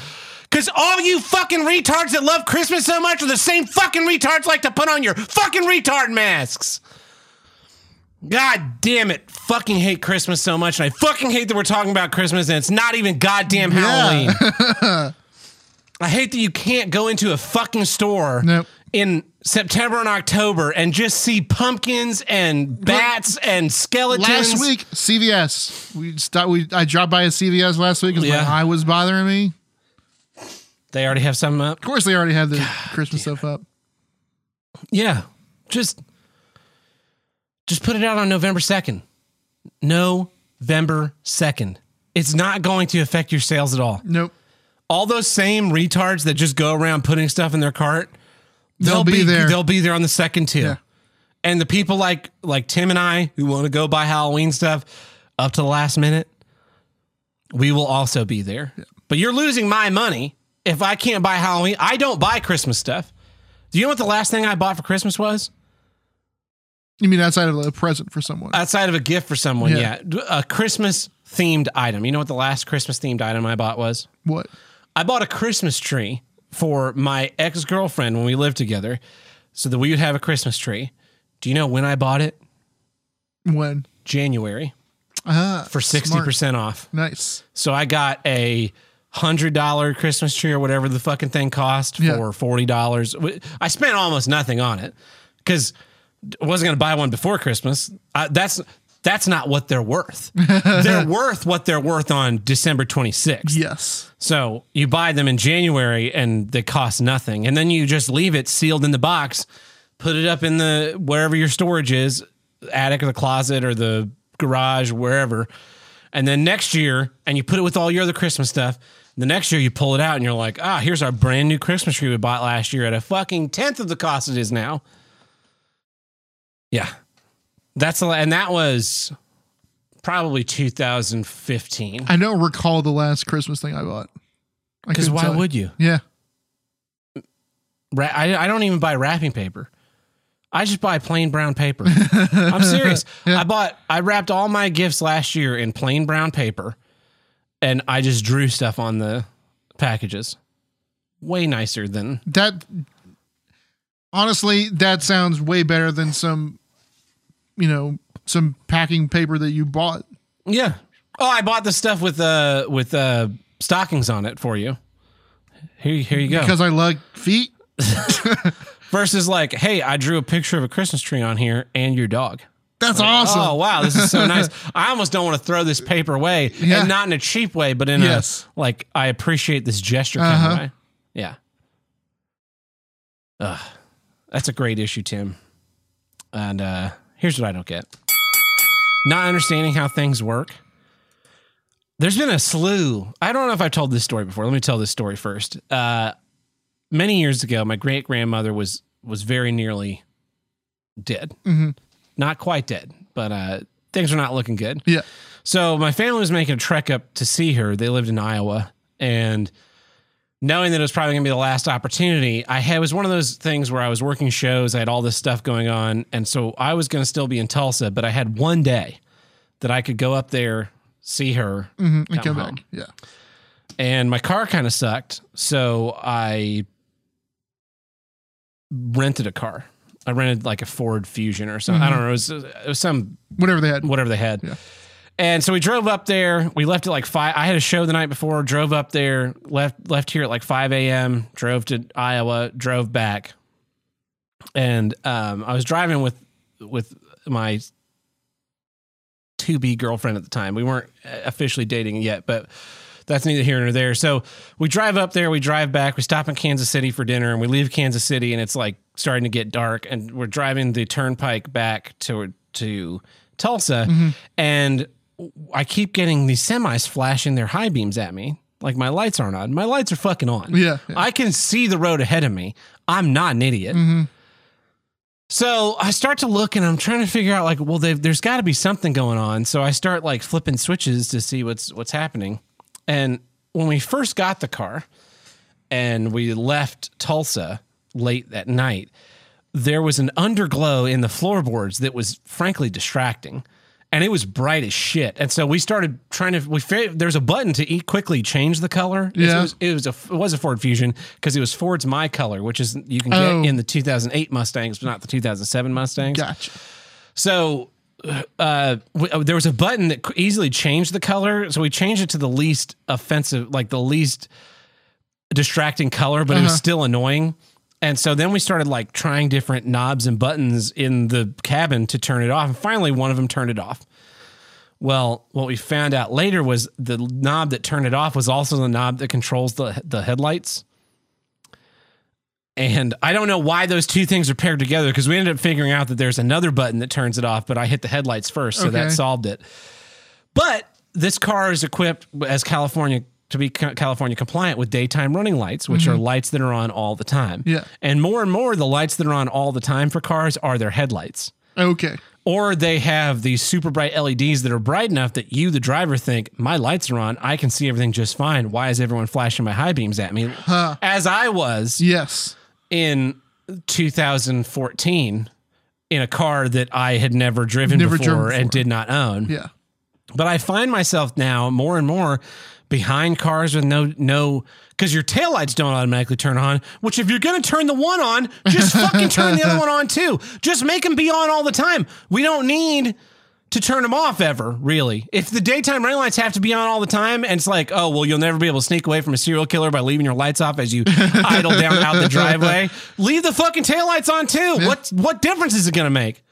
Cause all you fucking retards that love Christmas so much are the same fucking retards like to put on your fucking retard masks. God damn it. Fucking hate Christmas so much. And I fucking hate that we're talking about Christmas and it's not even goddamn Halloween. I hate that you can't go into a fucking store Nope. in September and October and just see pumpkins and bats and skeletons. Last week, CVS. We start. We I dropped by a CVS last week because Yeah. my eye was bothering me. They already have some up. Of course, they already had the Christmas stuff up. Yeah. Just just put it out on November 2nd. November 2nd. It's not going to affect your sales at all. Nope. all those same retards that just go around putting stuff in their cart, They'll be there. They'll be there on the second too. Yeah. And the people like like Tim and I who want to go buy Halloween stuff, up to the last minute, we will also be there. But you're losing my money if I can't buy Halloween. I don't buy Christmas stuff. Do you know what the last thing I bought for Christmas was? You mean outside of a present for someone? Outside of a gift for someone, Yeah. yeah. A Christmas themed item. You know what the last Christmas themed item I bought was? what? I bought a Christmas tree for my ex girlfriend when we lived together so that we would have a Christmas tree. Do you know when I bought it? When? January Ah, for 60% off. Nice. So I got a hundred dollar Christmas tree or whatever the fucking thing cost Yeah. for forty dollars. I spent almost nothing on it because I wasn't going to buy one before Christmas. I, that's that's not what they're worth. they're worth what they're worth on December twenty sixth. Yes. So you buy them in January and they cost nothing, and then you just leave it sealed in the box, put it up in the wherever your storage is, attic or the closet or the garage, wherever. And then next year, and you put it with all your other Christmas stuff. The next year, you pull it out and you're like, ah, here's our brand new Christmas tree we bought last year at a fucking tenth of the cost it is now. Yeah, that's the and that was probably 2015. I don't recall the last Christmas thing I bought. Because why would you? Yeah. Ra- I, I don't even buy wrapping paper. I just buy plain brown paper. I'm serious. I bought I wrapped all my gifts last year in plain brown paper and I just drew stuff on the packages. Way nicer than That honestly, that sounds way better than some, you know, some packing paper that you bought. Yeah. Oh, I bought the stuff with uh with uh stockings on it for you. Here here you go. Because I like feet. Versus like, hey, I drew a picture of a Christmas tree on here and your dog. That's awesome. Oh wow, this is so nice. I almost don't want to throw this paper away, Yeah. and not in a cheap way, but in Yes. a like I appreciate this gesture kind Uh-huh. of way. Yeah. Ugh, that's a great issue, Tim. And uh, here's what I don't get: not understanding how things work. There's been a slew. I don't know if I've told this story before. Let me tell this story first. Uh, many years ago, my great grandmother was was very nearly dead. Mhm. Not quite dead, but uh, things are not looking good. Yeah. So my family was making a trek up to see her. They lived in Iowa, and knowing that it was probably going to be the last opportunity, I had it was one of those things where I was working shows. I had all this stuff going on, and so I was going to still be in Tulsa, but I had one day that I could go up there, see her, Mhm. And Come come home. back. Yeah. and my car kind of sucked. So I rented a car. I rented like a Ford Fusion or something. I don't know. It was, it was some Whatever they had. whatever they had. Yeah. And so we drove up there. We left at like five. I had a show the night before. Drove up there. Left left here at like five a.m. Drove to Iowa. Drove back. And um, I was driving with with my to be girlfriend at the time. We weren't officially dating yet, but that's neither here nor there. So we drive up there. We drive back. We stop in Kansas City for dinner, and we leave Kansas City, and it's like starting to get dark. And we're driving the turnpike back to to Tulsa, and I keep getting these semis flashing their high beams at me. Like my lights aren't on. My lights are fucking on. Yeah. yeah. I can see the road ahead of me. I'm not an idiot. Mhm. So I start to look and I'm trying to figure out like, well, there's got to be something going on. So I start like flipping switches to see what's what's happening. And when we first got the car and we left Tulsa late that night, there was an underglow in the floorboards that was frankly distracting. And it was bright as shit. And so we started trying to. We there's a button to eat quickly change the color. Yeah. it was, it was a it was a Ford Fusion because it was Ford's My Color, which is you can get Oh. in the 2008 Mustangs, but not the 2007 Mustangs. Gotcha. So uh, w- uh, there was a button that easily changed the color. So we changed it to the least offensive, like the least distracting color, but it was Uh-huh. still annoying. And so then we started like trying different knobs and buttons in the cabin to turn it off. And finally, one of them turned it off. Well, what we found out later was the knob that turned it off was also the knob that controls the the headlights. And I don't know why those two things are paired together because we ended up figuring out that there's another button that turns it off, but I hit the headlights first, so Okay. that solved it. But this car is equipped as California to be California compliant with daytime running lights, which are mm-hmm. lights that are on all the time. Yeah. And more and more, the lights that are on all the time for cars are their headlights. Okay. Or they have these super bright LEDs that are bright enough that you, the driver, think my lights are on. I can see everything just fine. Why is everyone flashing my high beams at me? As I was Yes. in 2014 in a car that I had never driven Never before, driven and did not own. Yeah. But I find myself now more and more behind cars with no no because your taillights don't automatically turn on. Which if you're gonna turn the one on, just fucking turn the other one on too. Just make them be on all the time. We don't need to turn them off ever, really. If the daytime running lights have to be on all the time, and it's like, oh well, you'll never be able to sneak away from a serial killer by leaving your lights off as you idle down out the driveway. Leave the fucking taillights on too. What what difference is it gonna make?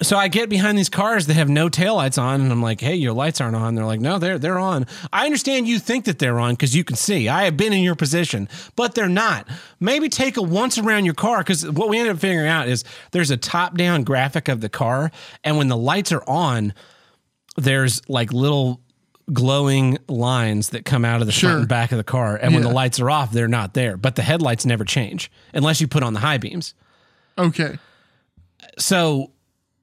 So I get behind these cars that have no taillights on, and I'm like, "Hey, your lights aren't on." They're like, "No, they're they're on." I understand you think that they're on because you can see. I have been in your position, but they're not. Maybe take a once around your car because what we ended up figuring out is there's a top down graphic of the car, and when the lights are on, there's like little glowing lines that come out of the Sure. front and back of the car, and when the lights are off, they're not there. But the headlights never change unless you put on the high beams Okay. so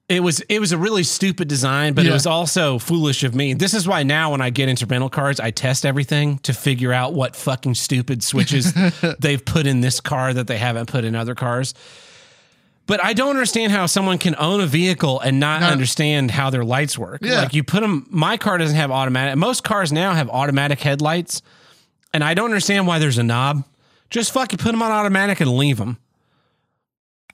it was it was a really stupid design, but it was also foolish of me. This is why now when I get into rental cars, I test everything to figure out what fucking stupid switches they've put in this car that they haven't put in other cars. But I don't understand how someone can own a vehicle and not No. understand how their lights work. Yeah. Like you put them. My car doesn't have automatic. Most cars now have automatic headlights, and I don't understand why there's a knob. Just fucking put them on automatic and leave them,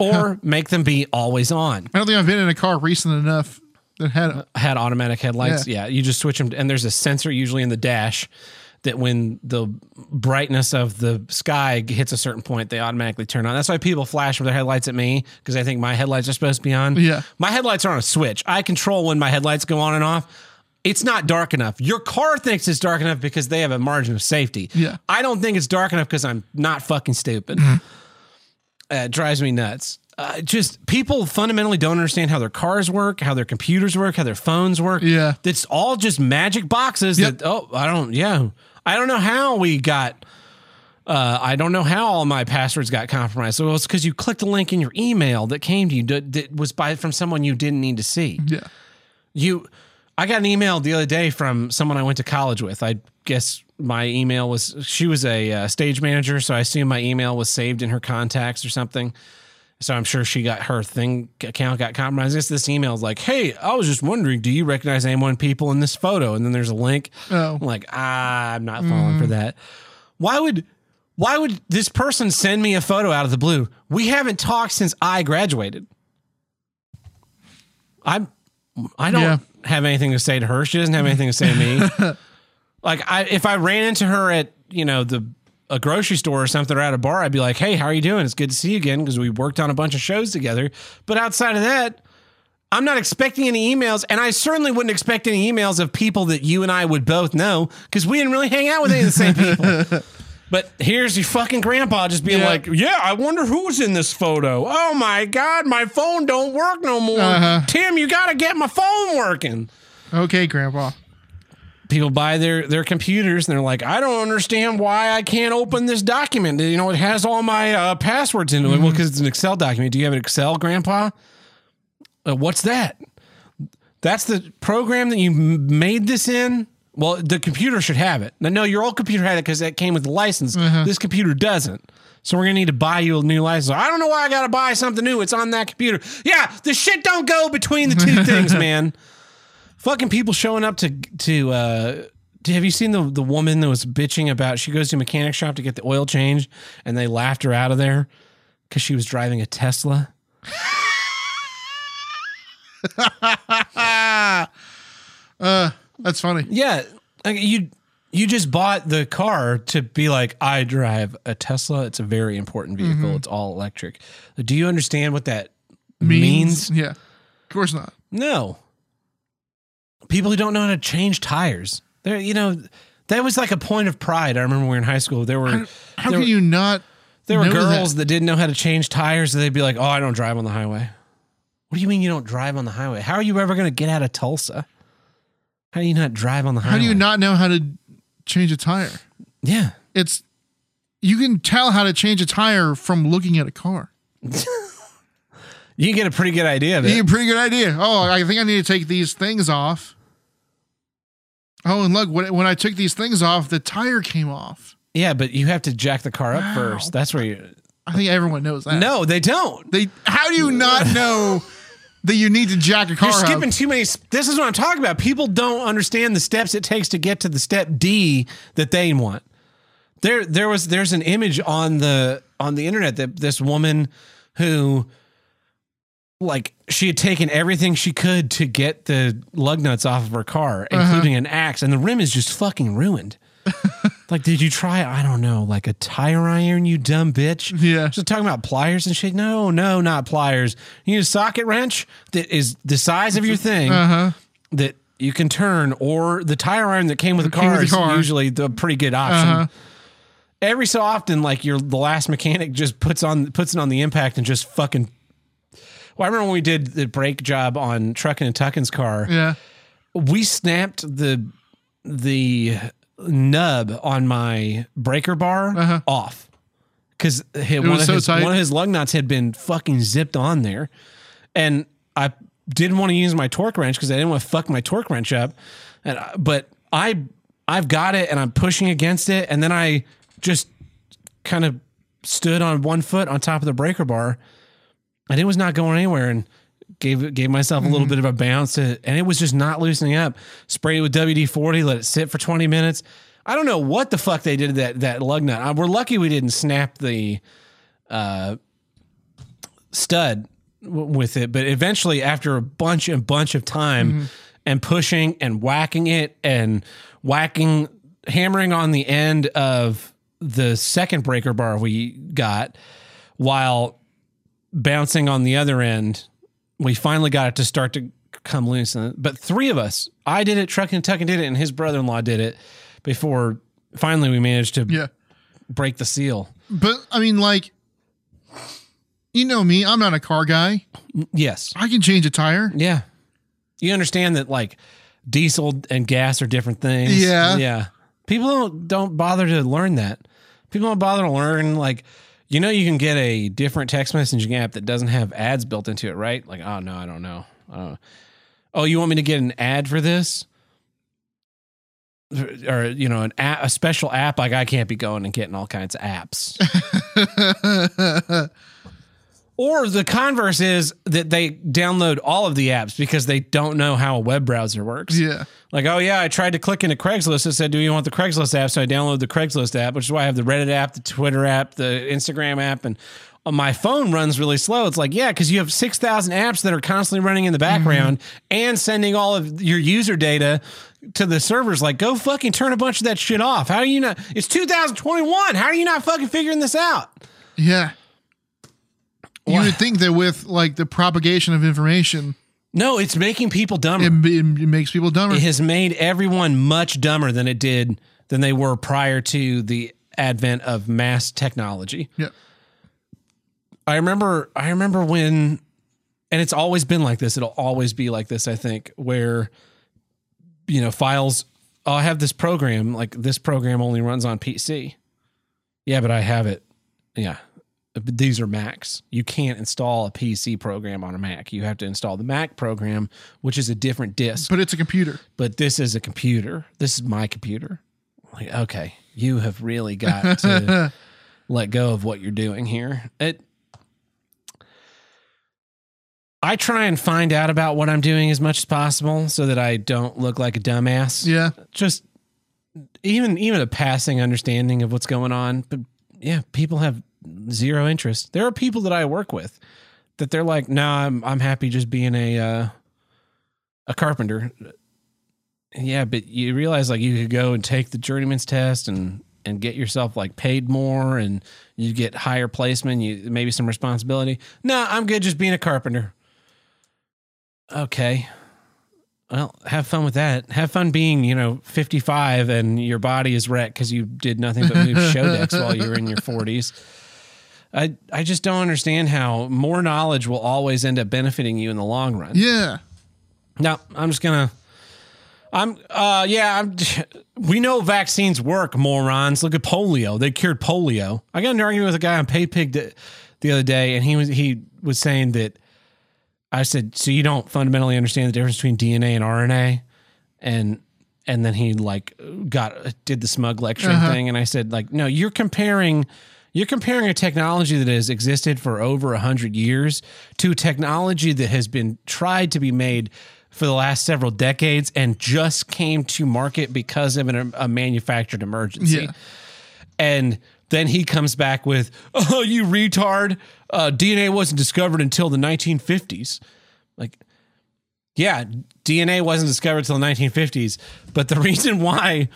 or make them be always on. I don't think I've been in a car recent enough that had had automatic headlights. Yeah. you just switch them, and there's a sensor usually in the dash that when the brightness of the sky hits a certain point, they automatically turn on. That's why people flash with their headlights at me because I think my headlights are supposed to be on. Yeah. my headlights are on a switch. I control when my headlights go on and off. It's not dark enough. Your car thinks it's dark enough because they have a margin of safety. Yeah. I don't think it's dark enough because I'm not fucking stupid. Mm-hmm. Uh, drives me nuts. Uh, just people fundamentally don't understand how their cars work, how their computers work, how their phones work. Yeah. It's all just magic boxes Yep. that, oh, I don't, yeah. I don't know how we got, uh, I don't know how all my passwords got compromised. So it's because you clicked a link in your email that came to you that, that was by from someone you didn't need to see yeah. you i got an email the other day from someone i went to college with i guess my email was she was a uh, stage manager so i assume my email was saved in her contacts or something so i'm sure she got her thing account got compromised this this email is like hey i was just wondering do you recognize any one people in this photo and then there's a link Oh. i'm like ah i'm not falling for that why would why would this person send me a photo out of the blue we haven't talked since i graduated i'm I don't Yeah. have anything to say to her. She doesn't have anything to say to me. like I if I ran into her at, you know, the a grocery store or something or at a bar, I'd be like, "Hey, how are you doing? It's good to see you again because we worked on a bunch of shows together." But outside of that, I'm not expecting any emails, and I certainly wouldn't expect any emails of people that you and I would both know because we didn't really hang out with any of the same people. But here's your fucking grandpa just being Yeah. like, "Yeah, I wonder who's in this photo. Oh my god, my phone don't work no more. Uh-huh. Tim, you got to get my phone working." Okay, Grandpa. People buy their their computers and they're like, "I don't understand why I can't open this document. You know, it has all my uh, passwords in it. Well, because it's an Excel document. Do you have an Excel, Grandpa? Uh, what's that? That's the program that you made this in. Well, the computer should have it. Now, no, your old computer had it because that came with the license. This computer doesn't. So we're gonna need to buy you a new license. I don't know why I gotta buy something new. It's on that computer. Yeah, the shit don't go between the two things, man. Fucking people showing up to to. uh have you seen the the woman that was bitching about? She goes to a mechanic shop to get the oil change, and they laughed her out of there because she was driving a Tesla. Uh, that's funny. Yeah, like you you just bought the car to be like, I drive a Tesla. It's a very important vehicle. It's all electric. Do you understand what that means? Yeah. Of course not. No. People who don't know how to change tires. There, you know, that was like a point of pride. I remember we were in high school. There were How there, can you not? there were girls that? that. didn't know how to change tires. They'd be like, "Oh, I don't drive on the highway." What do you mean you don't drive on the highway? How are you ever going to get out of Tulsa? How do you not drive on the highway? How do you not know how to change a tire? Yeah. It's you can tell how to change a tire from looking at a car. You can get a pretty good idea of You it. get a pretty good idea. Oh, I think I need to take these things off. Oh, and look, when, when I took these things off, the tire came off. Yeah, but you have to jack the car up Wow. first. That's where you. I think everyone knows that. No, they don't. They how do you not know that you need to jack a car You're up? skipping too many. This is what I'm talking about. People don't understand the steps it takes to get to the step D that they want. There, there was there's an image on the on the internet that this woman who, like, she had taken everything she could to get the lug nuts off of her car, including an axe, and the rim is just fucking ruined. like, did you try? I don't know, like a tire iron, you dumb bitch. Yeah. Just talking about pliers and shit. No, no, not pliers. You need a socket wrench that is the size of your thing Uh-huh. that you can turn, or the tire iron that came with the Came with car the is car. usually the pretty good option. Uh-huh. Every so often, like your the last mechanic just puts on puts it on the impact and just fucking. Well, I remember when we did the brake job on Truckin' and Tuckin's car. Yeah. we snapped the the nub on my breaker bar Uh-huh. off. Because one, of so his, one of his lug nuts had been fucking zipped on there, and I didn't want to use my torque wrench because I didn't want to fuck my torque wrench up, and I, but I I've got it and I'm pushing against it, and then I just kind of stood on one foot on top of the breaker bar, and it was not going anywhere, and gave gave myself a little bit of a bounce, to, and it was just not loosening up. Sprayed it with WD forty, let it sit for twenty minutes. I don't know what the fuck they did to that that lug nut. Uh, We're lucky we didn't snap the uh, stud w- with it, but eventually, after a bunch and bunch of time and pushing and whacking it and whacking, hammering on the end of the second breaker bar we got, while bouncing on the other end, we finally got it to start to come loose. But three of us, I did it, Truck and Tuckin did it, and his brother in law did it before finally we managed to Yeah. break the seal. But I mean, like, you know me, I'm not a car guy. Yes. I can change a tire. Yeah. You understand that like diesel and gas are different things. Yeah. Yeah. People don't don't bother to learn that. People don't bother to learn like you know you can get a different text messaging app that doesn't have ads built into it, right? Like, oh no, I don't know. Uh, oh, you want me to get an ad for this? Or you know, an app, a special app like I can't be going and getting all kinds of apps. Or the converse is that they download all of the apps because they don't know how a web browser works. yeah. Like, oh yeah, I tried to click into Craigslist. It said, "Do you want the Craigslist app?" So I downloaded the Craigslist app, which is why I have the Reddit app, the Twitter app, the Instagram app, and uh, my phone runs really slow. It's like, yeah, because you have six thousand apps that are constantly running in the background mm-hmm. and sending all of your user data to the servers. Like, go fucking turn a bunch of that shit off. How do you not? It's 2021. How are you not fucking figuring this out? Yeah. You would think that with like the propagation of information, No, it's making people dumber. it, it, makes people dumber. it has made everyone much dumber than it did than they were prior to the advent of mass technology. yeah. I remember I remember when and it's always been like this. It'll always be like this, I think, where you know, files oh, I have this program, like this program only runs on PC. Yeah, but I have it. Yeah. These are Macs. You can't install a PC program on a Mac. You have to install the Mac program, which is a different disk. But it's a computer. but this is a computer. This is my computer. Like, okay, you have really got to let go of what you're doing here. It. I try and find out about what I'm doing as much as possible so that I don't look like a dumbass. Yeah. Just even even a passing understanding of what's going on. But yeah, people have zero interest. There are people that I work with that they're like, no, I'm I'm happy just being a uh, a carpenter. Yeah, but you realize like you could go and take the journeyman's test and and get yourself like paid more and you get higher placement, you maybe some responsibility. No, I'm good just being a carpenter. Okay. Well, have fun with that. Have fun being, you know, 55 and your body is wrecked because you did nothing but move show decks while you were in your 40s. I I just don't understand how more knowledge will always end up benefiting you in the long run. Yeah. No, I'm just gonna. I'm. Uh. Yeah. I'm. We know vaccines work, morons. Look at polio. They cured polio. I got an argument with a guy on PayPig the, the other day, and he was he was saying that I said, so you don't fundamentally understand the difference between DNA and RNA, and and then he like got did the smug lecturing Uh-huh. thing, and I said like, no, you're comparing. You're comparing a technology that has existed for over a hundred years to a technology that has been tried to be made for the last several decades and just came to market because of an, a manufactured emergency. Yeah. And then he comes back with, "Oh, you retard! Uh, DNA wasn't discovered until the 1950s." Like, yeah, DNA wasn't discovered until the 1950s, but the reason why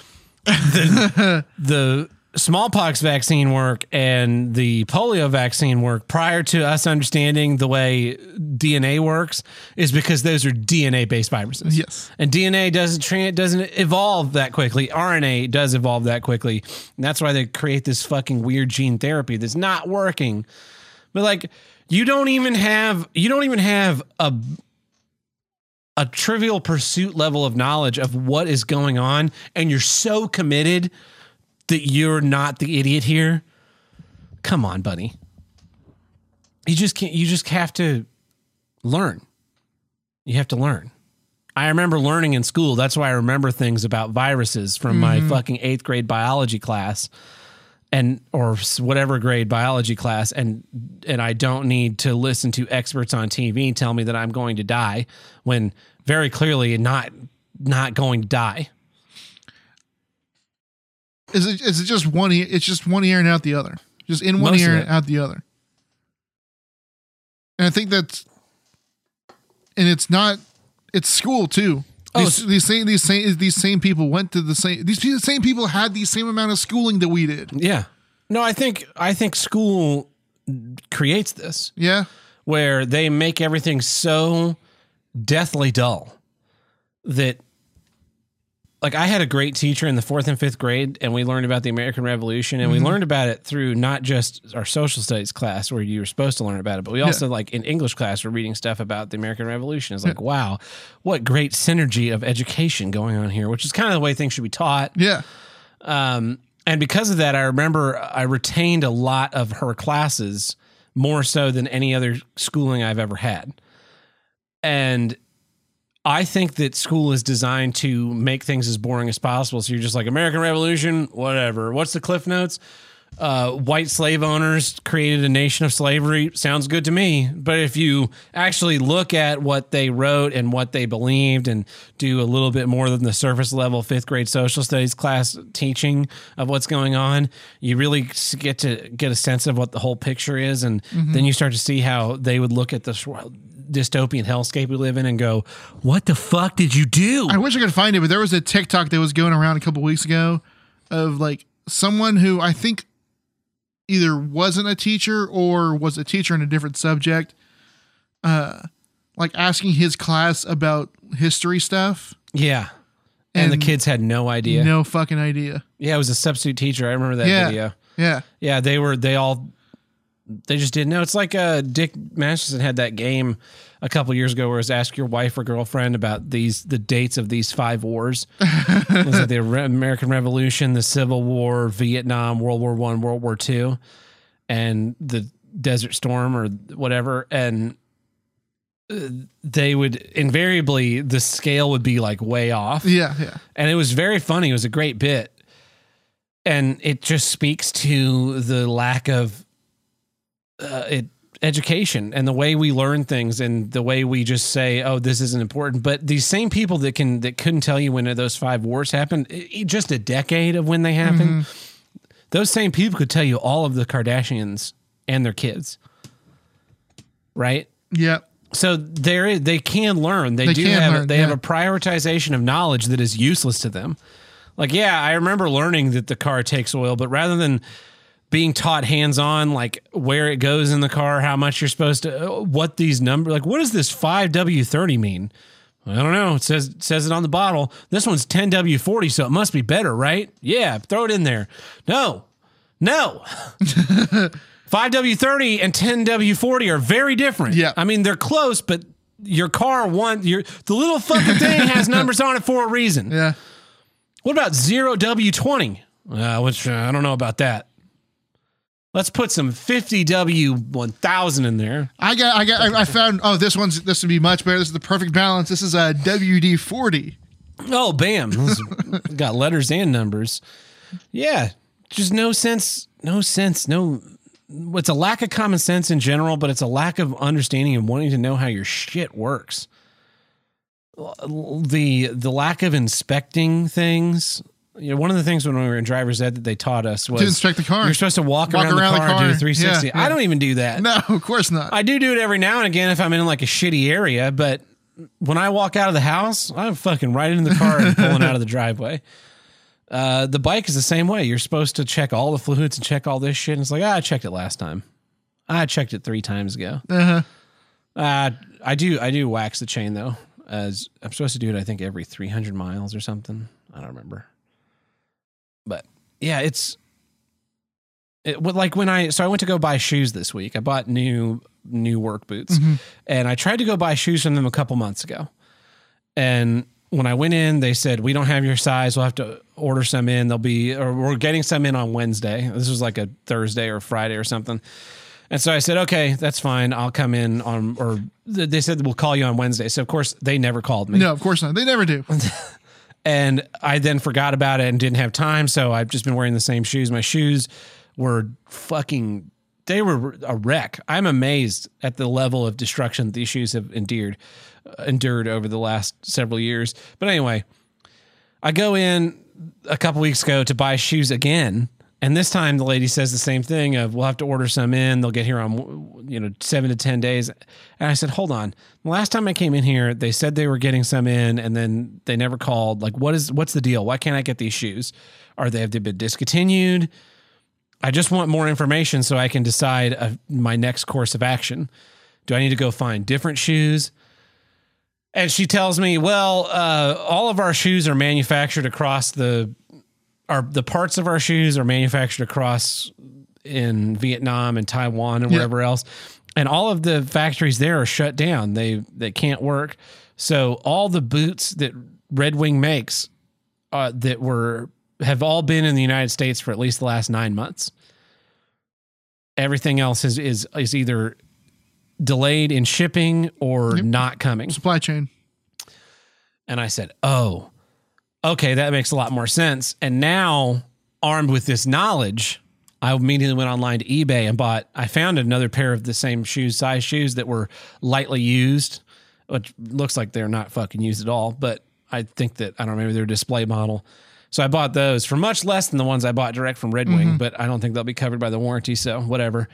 the the smallpox vaccine work and the polio vaccine work prior to us understanding the way DNA works is because those are DNA based viruses. Yes. And DNA doesn't tra- doesn't evolve that quickly. RNA does evolve that quickly. And that's why they create this fucking weird gene therapy that's not working. But like you don't even have you don't even have a a trivial pursuit level of knowledge of what is going on and you're so committed that you're not the idiot here. Come on, buddy. You just can't you just have to learn. You have to learn. I remember learning in school. That's why I remember things about viruses from my mm-hmm. fucking eighth grade biology class and or whatever grade biology class and and I don't need to listen to experts on TV tell me that I'm going to die when very clearly not not going to die. Is it is it just one ear? It's just one ear and out the other. Just in one Most ear and out the other. And I think that's and it's not it's school too. Oh, These, these same these same these same people went to the same these same people had the same amount of schooling that we did. Yeah. No, I think I think school creates this Yeah. where they make everything so deathly dull that like I had a great teacher in the fourth and fifth grade, and we learned about the American Revolution, and we learned about it through not just our social studies class where you were supposed to learn about it, but we also like in English class we're reading stuff about the American Revolution. It's like, wow, what great synergy of education going on here, which is kind of the way things should be taught. Yeah. Um, and because of that, I remember I retained a lot of her classes more so than any other schooling I've ever had. And I think that school is designed to make things as boring as possible. So you're just like American Revolution, whatever. What's the cliff notes? Uh, white slave owners created a nation of slavery. Sounds good to me. But if you actually look at what they wrote and what they believed and do a little bit more than the surface level fifth grade social studies class teaching of what's going on, you really get to get a sense of what the whole picture is. And then you start to see how they would look at this world- dystopian hellscape we live in and go, what the fuck did you do? I wish I could find it, but there was a TikTok that was going around a couple weeks ago of like someone who I think either wasn't a teacher or was a teacher in a different subject, uh, like asking his class about history stuff. Yeah. And, the kids had no idea. No fucking idea. Yeah, it was a substitute teacher. I remember that Yeah. video. Yeah. Yeah, they were they all they just didn't know. It's like uh Dick Masterson had that game a couple years ago where it was ask your wife or girlfriend about these the dates of these five wars. it was like the Re- American Revolution, the Civil War, Vietnam, World War One, World War Two, and the Desert Storm or whatever. And uh, they would invariably the scale would be like way off Yeah. Yeah. and it was very funny. It was a great bit, and it just speaks to the lack of uh, it education and the way we learn things and the way we just say, "Oh, this isn't important." But these same people that can that couldn't tell you when those five wars happened, i- i- just a decade of when they happened. Those same people could tell you all of the Kardashians and their kids, right? Yeah. So there is, they can learn. They, They do have learn, they have a prioritization of knowledge that is useless to them. Like yeah, I remember learning that the car takes oil, but rather than being taught hands on like where it goes in the car, how much you're supposed to uh, what these numbers like what does this 5W30 mean? I don't know. It says it says it on the bottle. This one's 10W40, so it must be better, right? Yeah, throw it in there. No. No. 5W30 and 10W40 are very different. Yeah. I mean, they're close, but your car one your the little fucking thing has numbers on it for a reason. Yeah. What about 0W20? Uh, which uh, I don't know about that. Let's put some 50W 1000 in there. I got, I got, I, I found. Oh, this one's this would be much better. This is the perfect balance. This is a WD forty. Oh, bam. Got letters and numbers. Yeah. Just no sense. No sense. No. It's a lack of common sense in general, but it's a lack of understanding and wanting to know how your shit works. The the lack of inspecting things. You know, one of the things when we were in driver's ed that they taught us was To inspect the car. You're supposed to walk, Walk around, around the car, and do a 360. Yeah, yeah. I don't even do that. No, of course not. I do do it every now and again if I'm in like a shitty area, but when I walk out of the house, I'm fucking right into the car and pulling out of the driveway. Uh, the bike is the same way. You're supposed to check all the fluids and check all this shit. And it's like, ah, I checked it last time. I checked it three times ago. Uh-huh. Uh, I do, I do wax the chain though. As I'm supposed to do it, I think every 300 miles or something. I don't remember. But yeah, it's it, like when I so I went to go buy shoes this week. I bought new new work boots, mm-hmm. and I tried to go buy shoes from them a couple months ago. And when I went in, they said we don't have your size. We'll have to order some in. They'll be or we're getting some in on Wednesday. This was like a Thursday or Friday or something. And so I said, okay, that's fine. I'll come in on, or they said we'll call you on Wednesday. So of course they never called me. No, of course not. They never do. And I then forgot about it and didn't have time. So I've just been wearing the same shoes. My shoes were fucking, they were a wreck. I'm amazed at the level of destruction these shoes have endured, uh, endured over the last several years. But anyway, I go in a couple weeks ago to buy shoes again. And this time the lady says the same thing of we'll have to order some in. They'll get here on you know seven to ten days. And I said, hold on. The last time I came in here, they said they were getting some in, and then they never called. Like, what is what's the deal? Why can't I get these shoes? Are they have they been discontinued? I just want more information so I can decide uh, my next course of action. Do I need to go find different shoes? And she tells me, well, uh, all of our shoes are manufactured across the, our the parts of our shoes are manufactured across in Vietnam and Taiwan and Yeah. wherever else, and all of the factories there are shut down. They they can't work. So all the boots that Red Wing makes uh, that were have all been in the United States for at least the last nine months. Everything else is is is either delayed in shipping or Yep. not coming. Supply chain. And I said, Oh, okay, that makes a lot more sense. And now, armed with this knowledge, I immediately went online to eBay and bought, I found another pair of the same shoes, size shoes that were lightly used, which looks like they're not fucking used at all. But I think that, I don't know, maybe they're a display model. So I bought those for much less than the ones I bought direct from Red Wing, mm-hmm. but I don't think they'll be covered by the warranty. So whatever.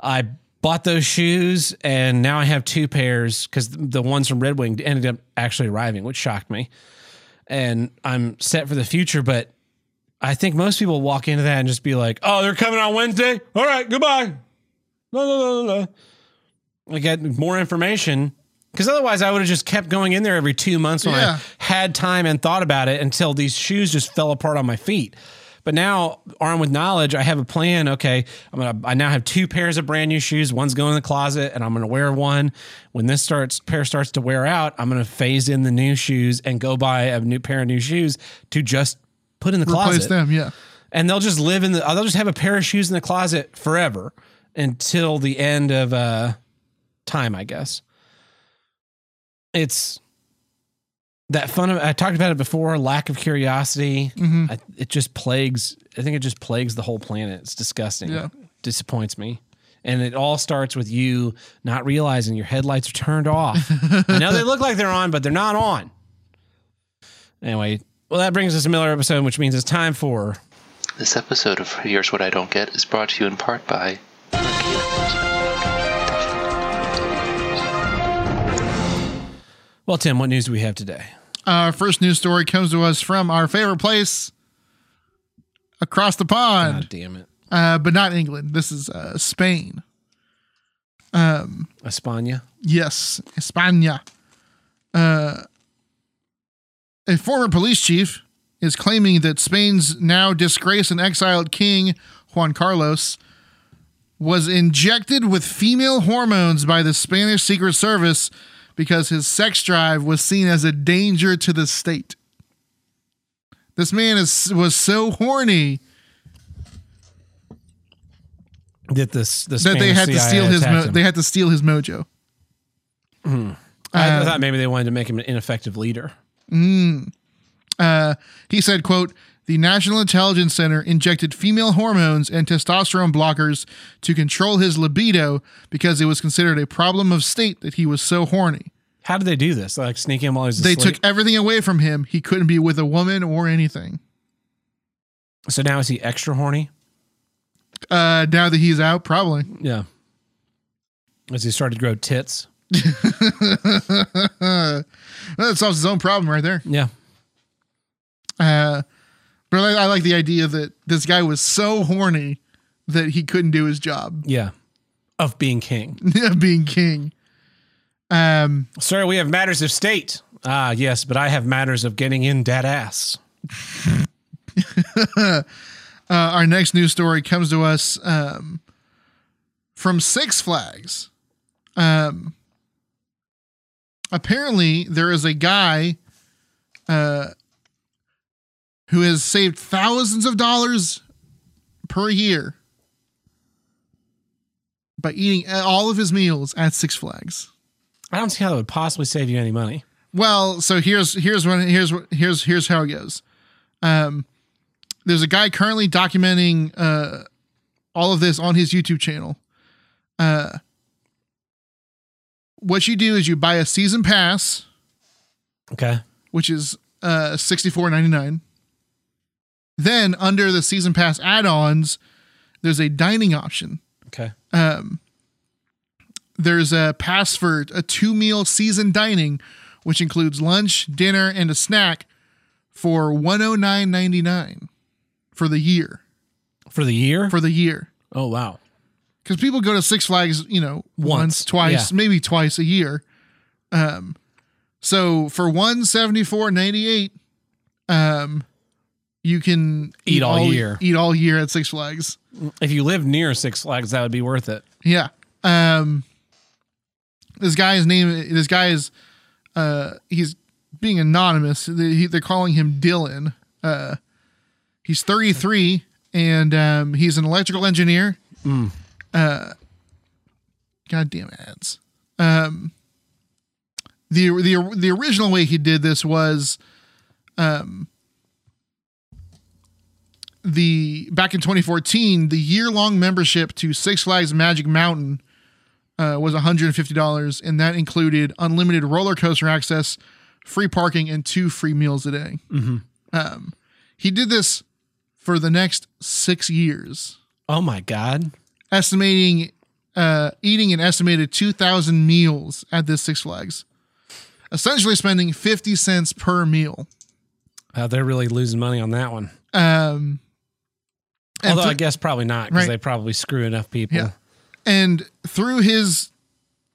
I bought those shoes and now I have two pairs because the ones from Red Wing ended up actually arriving, which shocked me. And I'm set for the future, but I think most people walk into that and just be like, "Oh, they're coming on Wednesday. All right, goodbye." No, no, no, no, no. I get more information because otherwise I would have just kept going in there every two months when Yeah. I had time and thought about it until these shoes just fell apart on my feet. But now, armed with knowledge, I have a plan. Okay, I'm gonna. I now have two pairs of brand new shoes. One's going in the closet, and I'm gonna wear one. When this starts pair starts to wear out, I'm gonna phase in the new shoes and go buy a new pair of new shoes to just put in the Replace closet them. Yeah. and they'll just live in the they'll just have a pair of shoes in the closet forever until the end of uh time i guess it's that fun of i talked about it before lack of curiosity. Hmm I, it just plagues i think it just plagues the whole planet. It's disgusting. Yeah. disappoints me. And it all starts with you not realizing your headlights are turned off. I know they look like they're on but they're not on. Anyway well that brings us to miller episode which means it's time for This episode of Here's What I Don't Get is brought to you in part by Well, Tim, what news do we have today? Our first news story comes to us from our favorite place across the pond, God damn it. uh, but not England. This is uh, Spain. Um, Espana. yes, España. Uh, a former police chief is claiming that Spain's now disgraced and exiled king, Juan Carlos, was injected with female hormones by the Spanish Secret Service because his sex drive was seen as a danger to the state. This man is was so horny That this this that they had to steal his mo- they had to steal his mojo. I, I uh, thought maybe they wanted to make him an ineffective leader. Uh, he said, "quote The National Intelligence Center injected female hormones and testosterone blockers to control his libido because it was considered a problem of state that he was so horny. How did they do this? Like sneak him while he's They asleep? took everything away from him. He couldn't be with a woman or anything. so now is he extra horny? Uh, now that he's out, probably. Yeah. As he started to grow tits. that solves his own problem right there. Yeah. Uh, but I, I like the idea that this guy was so horny that he couldn't do his job, Yeah. Of being king. of being king. Um, Sir, we have matters of state. Ah, yes, but I have matters of getting in dead ass. uh, our next news story comes to us um, from Six Flags. Um, apparently, there is a guy uh, who has saved thousands of dollars per year by eating all of his meals at Six Flags. I don't see how that would possibly save you any money. Well, so here's here's what here's here's here's how it goes. Um, there's a guy currently documenting uh all of this on his YouTube channel. Uh, what you do is you buy a season pass, Okay. which is uh sixty four ninety nine. Then under the season pass add-ons, there's a dining option. Okay. Um, there's a pass for a two meal season dining, which includes lunch, dinner, and a snack for one oh nine ninety nine for the year. For the year? For the year, oh, wow. because people go to Six Flags, you know, once, Once, twice, yeah. maybe twice a year. Um, so for one seventy four ninety eight, um, you can Eat all year. Eat all year at Six Flags. If you live near Six Flags, that would be worth it. Yeah. Um this guy's name this guy is uh he's being anonymous. They, he- they're calling him Dylan. Uh he's 33 and um he's an electrical engineer. Uh goddamn ads. Um the the the original way he did this was um the back in 2014 the year long membership to Six Flags Magic Mountain uh, was $150 and that included unlimited roller coaster access free parking and two free meals a day. Um, he did this for the next six years. Oh, my God. estimating uh, eating an estimated 2000 meals at this Six Flags. Essentially spending 50 cents per meal. Uh, they're really losing money on that one. um, and Although th- I guess probably not because Right. they probably screw enough people. Yeah. and through his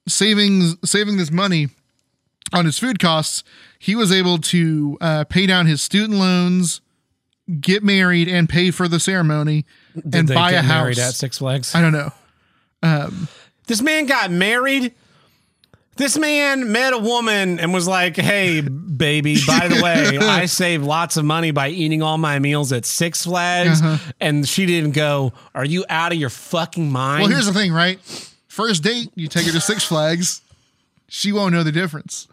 savings saving this money on his food costs he was able to uh, pay down his student loans get married and pay for the ceremony Did and buy a house at Six Flags? i don't know this man got married. This man met a woman and was like, "Hey, baby, by the way, I save lots of money by eating all my meals at Six Flags." Uh-huh. And she didn't go, "Are you out of your fucking mind?" well here's the thing right first date you take her to six flags she won't know the difference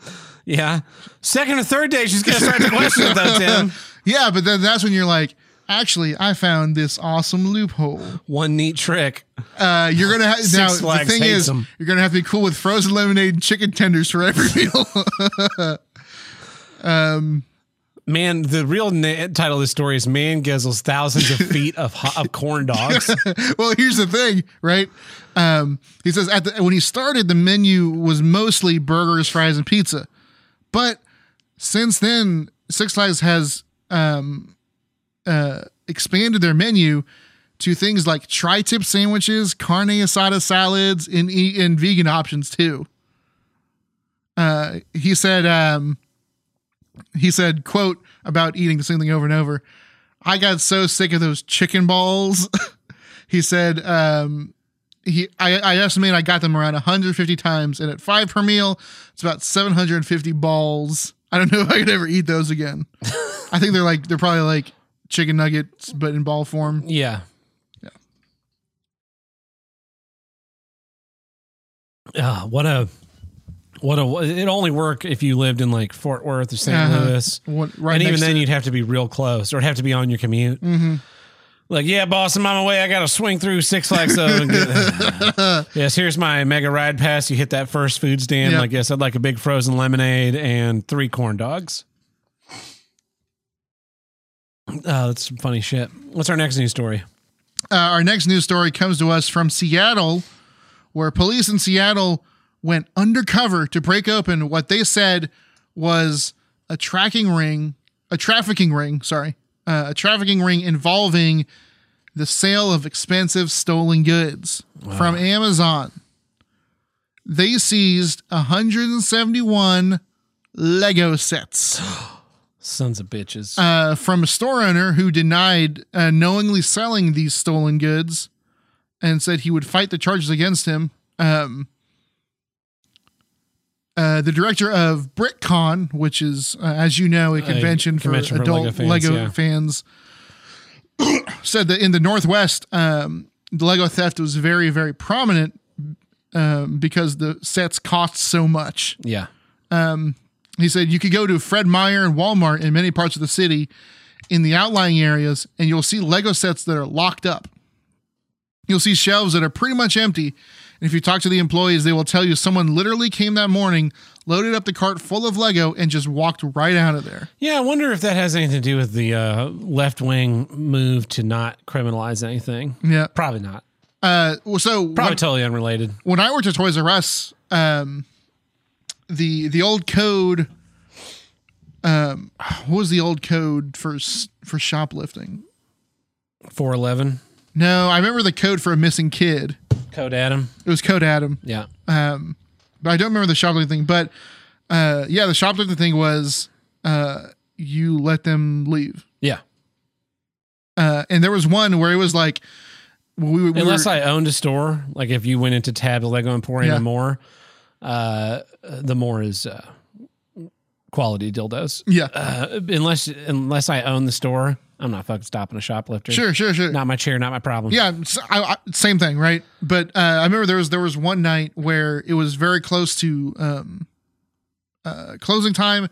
yeah. Second or third day, she's gonna start to question it though, Tim. yeah but then that's when you're like actually i found this awesome loophole One neat trick. uh, you're gonna have now the thing is 'em. you're gonna have to be cool with frozen lemonade and chicken tenders for every meal um, Man, the real na- title of this story is "Man Guzzles Thousands of Feet of, ho- of Corn Dogs." well, here's the thing, right? Um, he says at the, when he started, the menu was mostly burgers, fries, and pizza, but since then, Six Flags has um, uh, expanded their menu to things like tri-tip sandwiches, carne asada salads, and, and vegan options too. Uh, he said, um, he said, "quote about eating the same thing over and over." I got so sick of those chicken balls. he said, um, he I, I estimate I got them around 150 times, and at five per meal, it's about 750 balls. I don't know if I could ever eat those again. I think they're like they're probably like chicken nuggets, but in ball form. yeah. Ah, what a what a it only work if you lived in like Fort Worth or St. Uh-huh. Louis. What- right and even then you'd have to be real close or it'd have to be on your commute. Mm-hmm. Like, yeah, boss, I'm on my way. I got to swing through Six Flags. So and get- yes, here's my mega ride pass. You hit that first food stand. Yep. Like, yes, I'd like a big frozen lemonade and three corn dogs. Oh, that's some funny shit. What's our next news story? Uh, our next news story comes to us from Seattle, where police in Seattle went undercover to break open what they said was a tracking ring, a trafficking ring, sorry, uh, a trafficking ring involving the sale of expensive stolen goods from Amazon. They seized 171 Lego sets Sons of bitches. uh, from a store owner who denied uh, knowingly selling these stolen goods and said he would fight the charges against him. Um, uh, the director of BrickCon, which is, uh, as you know, a convention, convention for for adult Lego Lego fans, fans, said that in the Northwest, um, the Lego theft was very, very prominent um, because the sets cost so much. yeah. He said you could go to Fred Meyer and Walmart in many parts of the city in the outlying areas, and you'll see Lego sets that are locked up. You'll see shelves that are pretty much empty. And if you talk to the employees, they will tell you someone literally came that morning, loaded up the cart full of Lego, and just walked right out of there. Yeah, I wonder if that has anything to do with the uh, left wing move to not criminalize anything. Yeah. Probably not. Uh, well, so Probably when, totally unrelated. when I worked at Toys R Us, um, the the old code, um, what was the old code for for shoplifting? 411, No, I remember the code for a missing kid. Code Adam. It was Code Adam. Yeah. Um, but I don't remember the shoplifting thing. But uh, yeah, the shoplifting thing was uh, you let them leave. Yeah. Uh, and there was one where it was like, we, we Unless were, I owned a store, like if you went into Tab, Lego Emporium, Yeah. and more, uh, the more is uh, quality dildos. yeah, Uh, unless unless I own the store, I'm not fucking stopping a shoplifter. sure, sure, sure. Not my chair, not my problem. Yeah, I I same thing, right? But uh, I remember there was there was one night where it was very close to um, uh, closing time,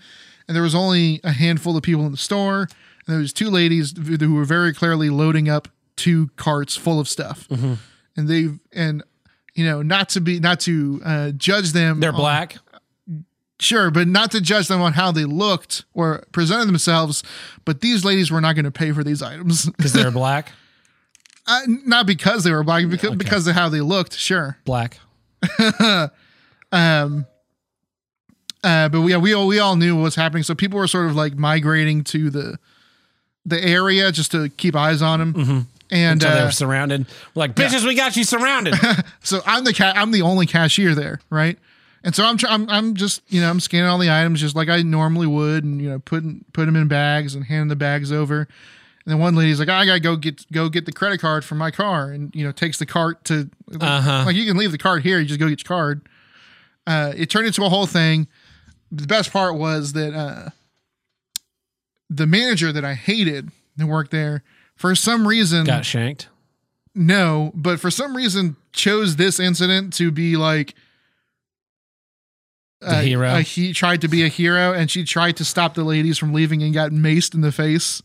and there was only a handful of people in the store, and there was two ladies who who were very clearly loading up two carts full of stuff, Mm-hmm. and they've and you know not to be not to uh, judge them. They're on- black. sure, but not to judge them on how they looked or presented themselves. But these ladies were not going to pay for these items. Because they're black. Uh, not because they were black, because, okay. because of how they looked. Sure. Black. Um, uh, but we yeah, we all we all knew what was happening, so people were sort of like migrating to the the area just to keep eyes on them. And. Until they're surrounded. We're like, bitches, we got you surrounded. so I'm the ca- I'm the only cashier there, right? And so I'm, tr- I'm I'm just you know I'm scanning all the items just like I normally would, and you know putting put them in bags and handing the bags over. And then one lady's like, I gotta go get go get the credit card for my car, and you know takes the cart to Uh-huh. like you can leave the card here, you just go get your card. Uh, it turned into a whole thing. The best part was that uh, the manager that I hated that worked there for some reason got shanked. no, but for some reason chose this incident to be like The hero? A, he tried to be a hero, and she tried to stop the ladies from leaving and got maced in the face.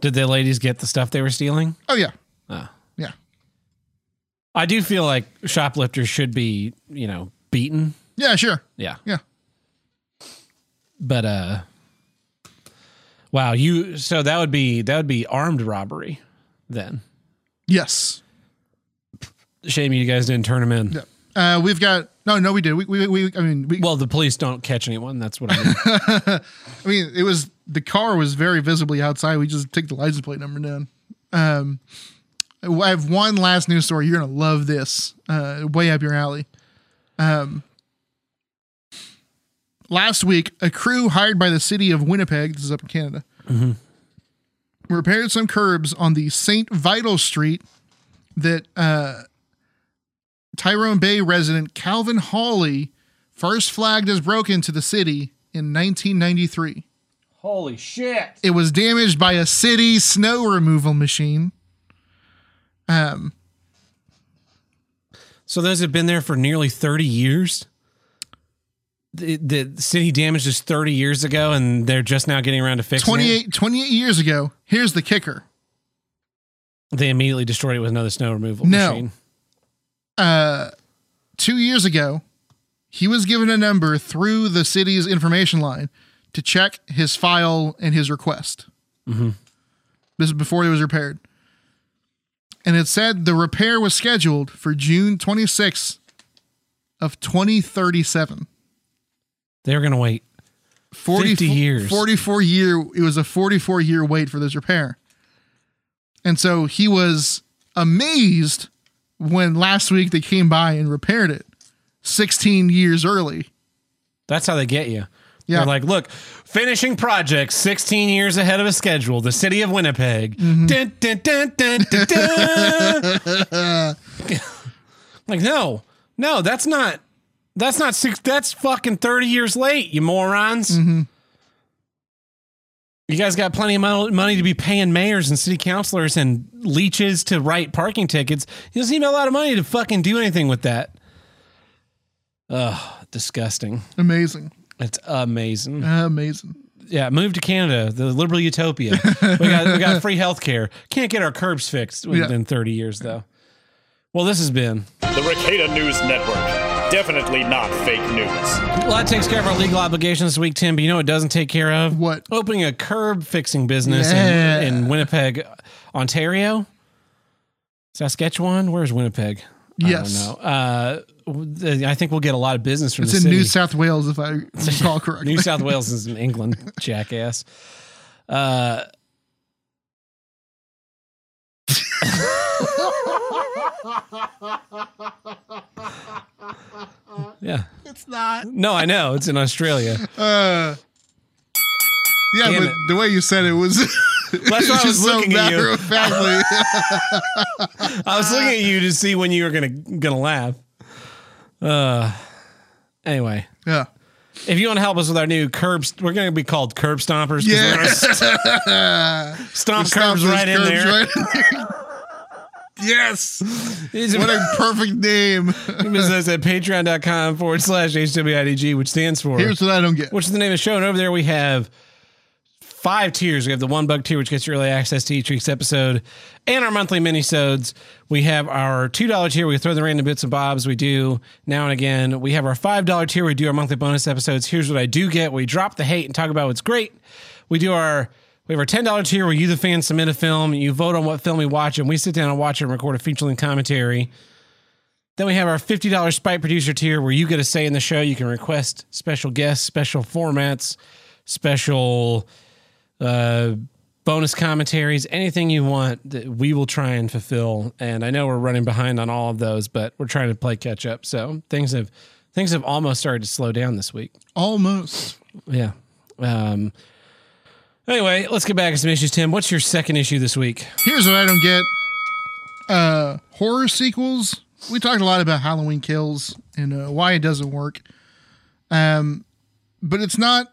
Did the ladies get the stuff they were stealing? Oh yeah, Oh. yeah, I do feel like shoplifters should be, you know, beaten. yeah, sure, Yeah. yeah. But uh wow, you so that would be that would be armed robbery then. Yes. Shame you guys didn't turn him in. Yeah. Uh, we've got no, no, we did. We, we, we I mean, we, Well, the police don't catch anyone. That's what I mean. I mean, it was the car was very visibly outside. We just took the license plate number down. Um, I have one last news story. You're gonna love this. Uh, way up your alley. Um, last week, a crew hired by the city of Winnipeg, this is up in Canada, repaired some curbs on the Saint Vital Street that uh, Tyrone Bay resident Calvin Hawley first flagged as broken to the city in 1993. Holy shit. It was damaged by a city snow removal machine. Um, So those have been there for nearly 30 years. The, the city damaged this 30 years ago, and they're just now getting around to fixing it. 28, 28 years ago. Here's the kicker. They immediately destroyed it with another snow removal No. machine. Uh, two years ago, he was given a number through the city's information line to check his file and his request. Mhm. This is before it was repaired. And it said the repair was scheduled for June 26th of 2037. They were going to wait. 40, 50 years. 44 year it was a 44 year wait for this repair and so he was amazed when last week they came by and repaired it 16 years early That's how they get you. Yeah. They're like, look, finishing project 16 years ahead of a schedule, the city of Winnipeg. Mm-hmm. Dun, dun, dun. like, no, no, that's not, that's not six, that's fucking 30 years late, you morons. Mm-hmm. You guys got plenty of money to be paying mayors and city councilors and leeches to write parking tickets. You don't seem a lot of money to fucking do anything with that. Ugh, disgusting. amazing It's amazing. amazing Yeah, move to Canada, the liberal utopia. we got we got free health care. Can't get our curbs fixed within 30 years though. Well, this has been. The Ricada News Network. Definitely not fake news. Well, that takes care of our legal obligations this week, Tim. But you know it doesn't take care of? What? Opening a curb fixing business Yeah. in, in Winnipeg, Ontario. Saskatchewan? Where's Winnipeg? Yes. I don't know. Uh, w- I think we'll get a lot of business from it's the in city. new south wales if i recall correctly New South Wales is in England, jackass. Uh, yeah. it's not No, I know. It's in Australia. uh yeah Damn but it. the way you said it was That's why I was just so looking at you. I was looking at you to see when you were gonna gonna laugh. Uh, anyway, yeah if you want to help us with our new curbs, we're gonna be called curb stompers. we're st- stomp Stomp curbs right in curbs there. right in there. Yes what a perfect name Visit us at patreon.com forward slash HWIDG, which stands for, here's what i don't get which is the name of the show. And over there we have five tiers. We have the one bug tier, which gets you early access to each week's episode and our monthly minisodes. We have our $2 tier. We throw the random bits and bobs we do now and again. We have our $5 tier. We do our monthly bonus episodes. Here's what I do get. We drop the hate and talk about what's great. We do our we have our ten dollar tier where you, the fan, submit a film. You vote on what film we watch, and we sit down and watch it and record a feature length commentary. Then we have our fifty dollars Spike Producer tier where you get a say in the show. You can request special guests, special formats, special uh, bonus commentaries, anything you want. That we will try and fulfill. And I know we're running behind on all of those, but we're trying to play catch up. So things have things have almost started to slow down this week. almost Yeah. Um, anyway, let's get back to some issues. Tim, what's your second issue this week? Here's what I don't get. Uh horror sequels. We talked a lot about Halloween Kills and uh, why it doesn't work. Um but it's not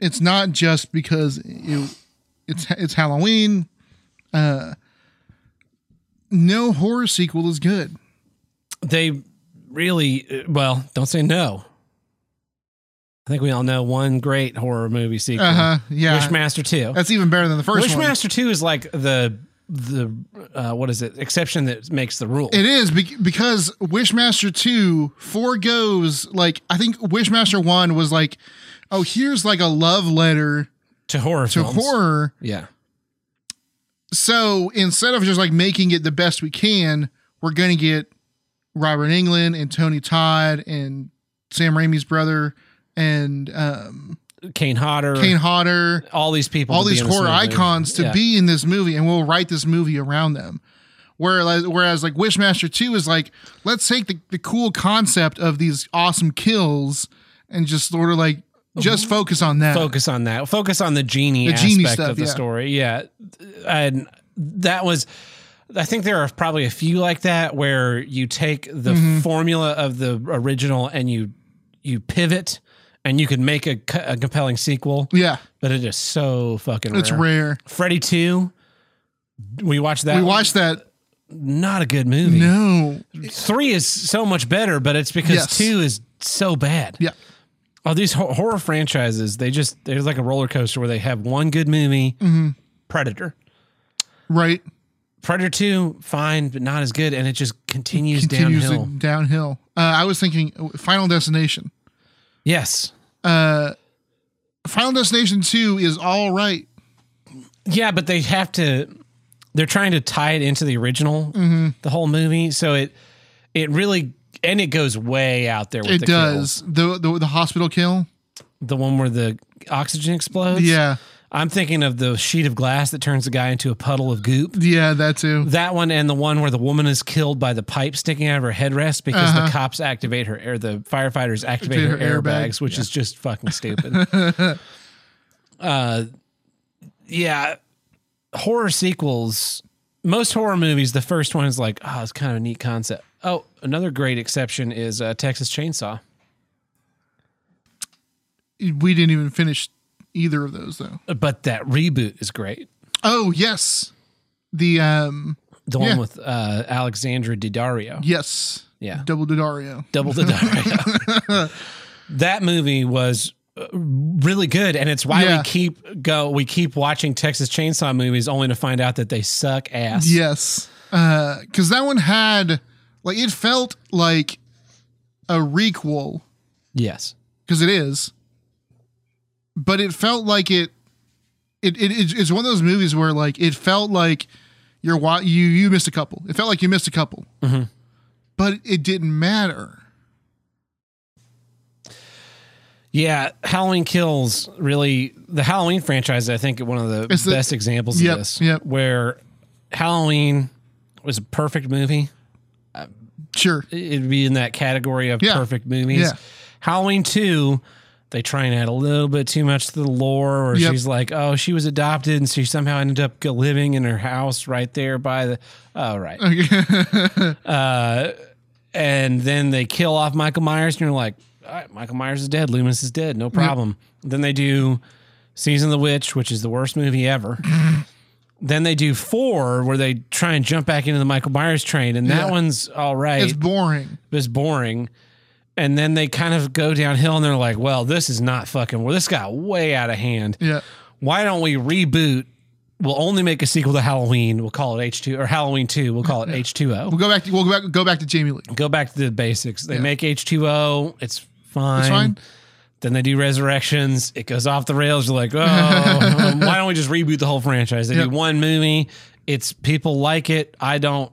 it's not just because it, it's it's Halloween. Uh no horror sequel is good. They really, uh, well, don't say no. I think we all know one great horror movie sequel. Uh-huh. Yeah. Wishmaster 2. That's even better than the first one. Wishmaster 2 is like the, the uh, what is it, exception that makes the rule. It is bec- because Wishmaster 2 foregoes like I think Wishmaster 1 was like oh here's like a love letter to horror to films. horror. Yeah. So instead of just like making it the best we can, we're going to get Robert Englund and Tony Todd and Sam Raimi's brother and um, Kane Hodder. Kane Hodder, all these people. all these horror icons to Yeah. be in this movie, and we'll write this movie around them. Whereas, whereas like Wishmaster 2 is like, let's take the, the cool concept of these awesome kills and just sort of like just focus on that. focus on that. Focus on the genie The aspect genie stuff, of the yeah. story. Yeah, and that was. I think there are probably a few like that where you take the Mm-hmm. formula of the original and you you pivot and you could make a, a compelling sequel. Yeah, But it is so fucking. it's rare. Freddy two. We watched that. We watched that not a good movie. No. Three is so much better, but it's because Yes. two is so bad. Yeah. Oh, these ho- horror franchises, they just they're like a roller coaster where they have one good movie, Mm-hmm. Predator. Right. Predator 2, fine, but not as good, and it just continues, Continues downhill. downhill. Uh, I was thinking uh, Final Destination. Yes. Uh, Final Destination 2 is all right. Yeah, but they have to they're trying to tie it into the original, Mm-hmm. the whole movie. So it it really and it goes way out there with It the does. The, the the hospital kill. kill. The one where the oxygen explodes. Yeah. I'm thinking of the sheet of glass that turns the guy into a puddle of goop. Yeah, that too. That one and the one where the woman is killed by the pipe sticking out of her headrest because Uh-huh. the cops activate her or the firefighters activate her, her airbag. airbags, which is just fucking stupid. uh, yeah, horror sequels. Most horror movies, the first one is like, oh, it's kind of a neat concept. Oh, another great exception is uh, Texas Chainsaw. We didn't even finish either of those though. But that reboot is great. Oh, yes. The um The Yeah. one with uh, Alexandra Daddario. yes. Yeah. Double Dario. Double the Dario. that movie was uh, really good, and it's why Yeah. we keep go. We keep watching Texas Chainsaw movies, only to find out that they suck ass. Yes. Uh cuz that one had like it felt like a requel Yes. cuz it is. But it felt like it it, it it's one of those movies where like it felt like you're you you missed a couple. It felt like you missed a couple. Mm-hmm. But it didn't matter. Yeah, Halloween Kills really the Halloween franchise. I think one of the- best examples Yep, of this. yep. Where Halloween was a perfect movie. Sure. It'd be in that category of Yeah. perfect movies. Yeah. Halloween two. They try and add a little bit too much to the lore, or Yep. she's like, "Oh, she was adopted, and she somehow ended up living in her house right there by the." Oh, right. uh, and then they kill off Michael Myers, and you're like, All right, "Michael Myers is dead. Loomis is dead. No problem." Then they do Season of the Witch, which is the worst movie ever. then they do four, where they try and jump back into the Michael Myers train, and that Yeah. one's all right It's boring. It's boring. And then they kind of go downhill and they're like, well, this is not fucking, well, this got way out of hand. Yeah. Why don't we reboot? We'll only make a sequel to Halloween. We'll call it H2 or Halloween 2. We'll call it H2O. We'll go back to we'll go back go back to Jamie Lee. Go back to the basics. They make H2O. It's fine. It's fine. Then they do Resurrections. It goes off the rails. You're like, oh, um, why don't we just reboot the whole franchise? They Yep. do one movie. It's people like it. I don't,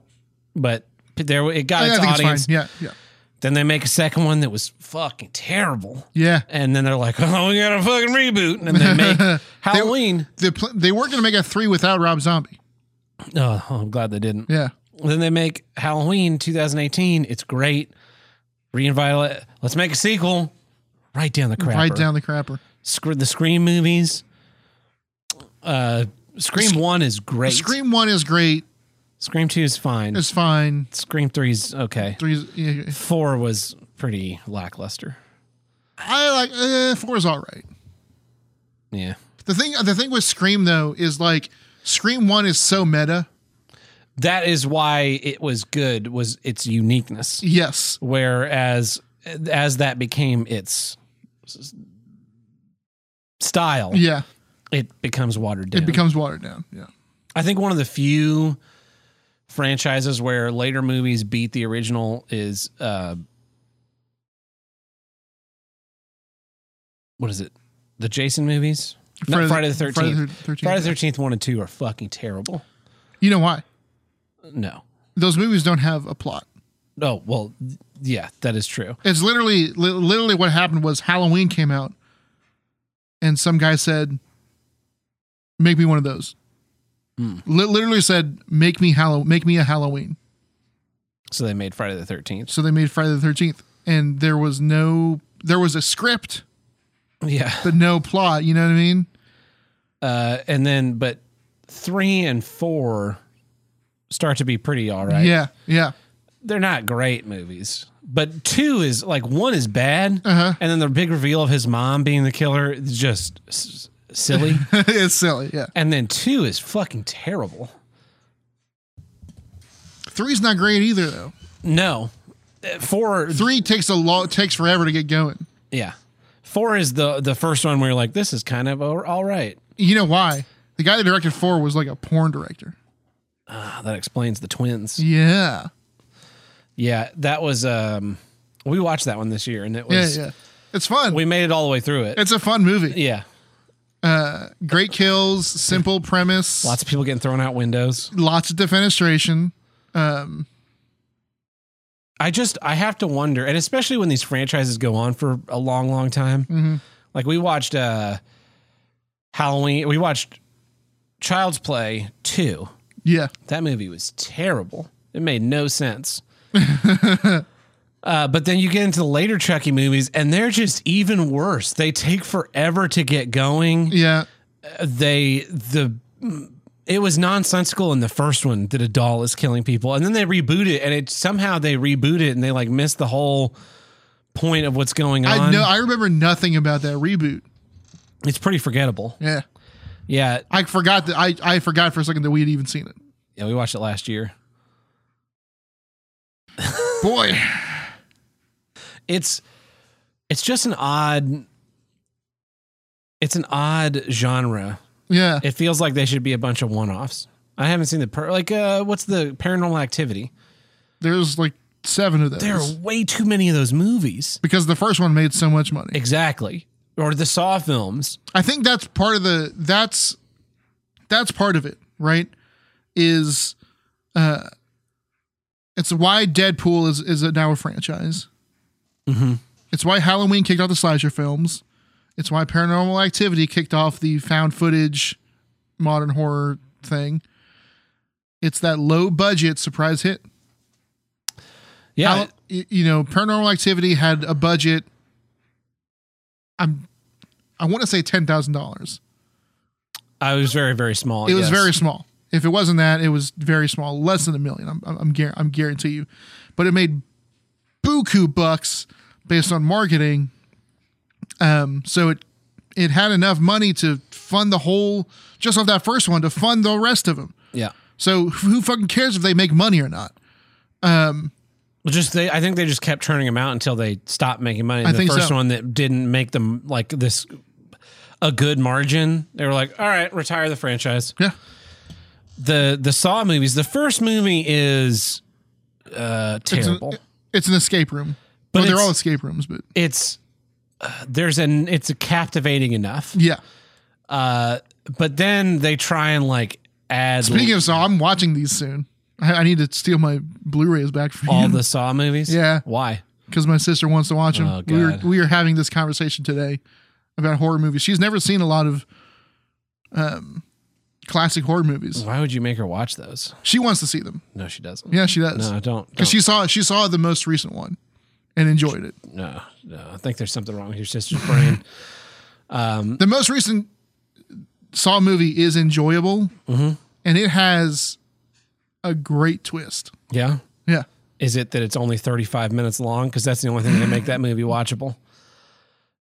but there it got I, I its think audience. it's fine. Yeah. Yeah. Then they make a second one that was fucking terrible. Yeah. And then they're like, oh, we got a fucking reboot. And they make Halloween. The pl- they weren't going to make a three without Rob Zombie. Oh, I'm glad they didn't. Yeah. Then they make Halloween 2018. It's great. Reinvite it. Let's make a sequel. Right down the crapper. Right down the crapper. Sc- the Scream movies. Uh, Scream 1 is great. Scream one is great. Scream 2 is fine. It's fine. Scream 3 is okay. Three's yeah. 4 was pretty lackluster. I like uh, four is all right. Yeah. The thing the thing with Scream though is like Scream one is so meta. that is why it was good was its uniqueness Yes. whereas as that became its style Yeah. it becomes watered down It becomes watered down. Yeah. i think one of the few franchises where later movies beat the original is uh what is it the jason movies Not Friday the 13th. Friday the 13th. Friday the 13th 1 and 2 are fucking terrible. You know why? No. Those movies don't have a plot. Oh, well, yeah, that is true. It's literally li- literally what happened was Halloween came out and some guy said make me one of those. Hmm. Li- literally said make me Hallow make me a Halloween. So they made Friday the 13th. So they made Friday the 13th and there was no there was a script Yeah. but no plot, you know what I mean? Uh, and then, but three and four start to be pretty all right. Yeah, yeah. They're not great movies, but two is like one is bad. Uh-huh. And then the big reveal of his mom being the killer is just silly. it's silly, yeah. and then two is fucking terrible. Three's not great either, though. No, Uh, four. Three takes a lot, takes forever to get going. Yeah, four is the the first one where you're like, this is kind of all right. You know why? The guy that directed four was like a porn director. Ah, that explains the twins. Yeah, Yeah, that was. um We watched that one this year, and it yeah, was. yeah. It's fun. We made it all the way through it. it's a fun movie. yeah, Great kills, simple premise, lots of people getting thrown out windows. lots of defenestration. Um, I just I have to wonder, and especially when these franchises go on for a long, long time. Mm-hmm. Like we watched uh Halloween, we watched Child's Play two. Yeah, That movie was terrible. It made no sense. uh, but then you get into the later Chucky movies, and they're just even worse. They take forever to get going. yeah. They the it was nonsensical in the first one that a doll is killing people, and then they reboot it, and it somehow they reboot it, and they like miss the whole point of what's going on. I know. I remember nothing about that reboot. it's pretty forgettable. Yeah, Yeah, I forgot that. I I forgot for a second that we had even seen it. yeah, we watched it last year. Boy, it's it's just an odd it's an odd genre. yeah. It feels like they should be a bunch of one-offs. I haven't seen the per- like uh what's the paranormal activity? There's like seven of those. There are way too many of those movies. because the first one made so much money. Exactly. Or the Saw films. I think that's part of the that's that's part of it, right? Is uh it's why Deadpool is is now a franchise. Mhm. It's why Halloween kicked off the slasher films. It's why Paranormal Activity kicked off the found footage modern horror thing. It's that low budget surprise hit. Yeah. Y- you know, Paranormal Activity had a budget. I'm, I want to say ten thousand dollars. I was very very small. It was very small. If it wasn't that, it was very small, less than a million. I'm, I'm, I'm, I'm guarantee you, but it made buku bucks based on marketing. Um, so it it had enough money to fund the whole, just off that first one, to fund the rest of them. Yeah. So who fucking cares if they make money or not? Well, just they I think they just kept turning them out until they stopped making money. I the think first so. one that didn't make them like this a good margin, they were like, "All right, retire the franchise." Yeah, the the Saw movies. The first movie is uh, an- terrible. It's an escape room. But well, they're all escape rooms, but It's uh, there's an it's a captivating enough. yeah. Uh, but then they try and like add Speaking of Saw, I'm watching these soon. I, I need to steal my Blu-rays back from all you the Saw movies. Yeah. Why? because my sister wants to watch them. Oh, we were God. we were having this conversation today about horror movies. She's never seen a lot of um classic horror movies. Why would you make her watch those? She wants to see them. No, she doesn't. Yeah, she does. No, don't. Because don't. she saw she saw the most recent one and enjoyed it. no, no. I think there's something wrong with your sister's brain. The most recent Saw movie is enjoyable, Mm-hmm. and it has a great twist. yeah. Yeah. Is it that it's only 35 minutes long? Because that's the only thing that make that movie watchable.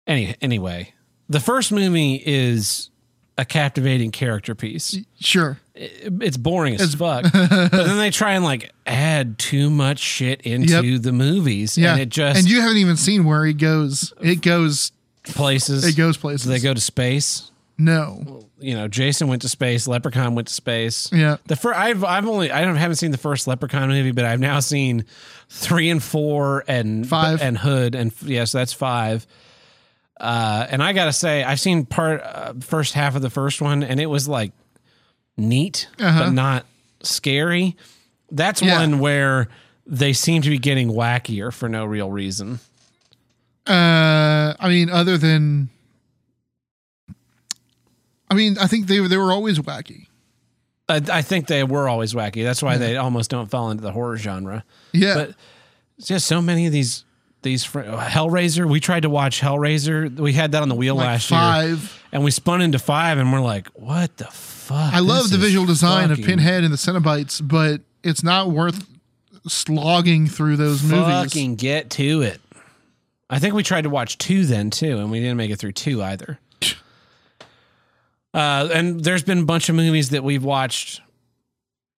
Any anyway, the first movie is a captivating character piece. Sure. It's boring as fuck, but then they try and like add too much shit into Yep. the movies, Yeah. and it just and you haven't even seen where he goes. It goes. places. It goes places. They go to space. No. You know, Jason went to space. Leprechaun went to space. Yeah. The first, I've I've only I don't haven't seen the first Leprechaun movie, but I've now seen three and four and Five. and Hood and yes, that's five. Uh, and I gotta say, I've seen part uh, first half of the first one, and it was like neat, Uh-huh. but not scary. That's Yeah. one where they seem to be getting wackier for no real reason. Uh, I mean, other than, I mean, I think they they were always wacky. I, I think they were always wacky. That's why they almost don't fall into the horror genre. Yeah, But just so many of these these fr- Hellraiser. We tried to watch Hellraiser. We had that on the wheel like last year, five. and we spun into five, and we're like, "What the fuck?" I love the visual design of Pinhead and the Cenobites, but it's not worth slogging through those movies. Fucking get to it. I think we tried to watch two then too, and we didn't make it through two either. Uh, and there's been a bunch of movies that we've watched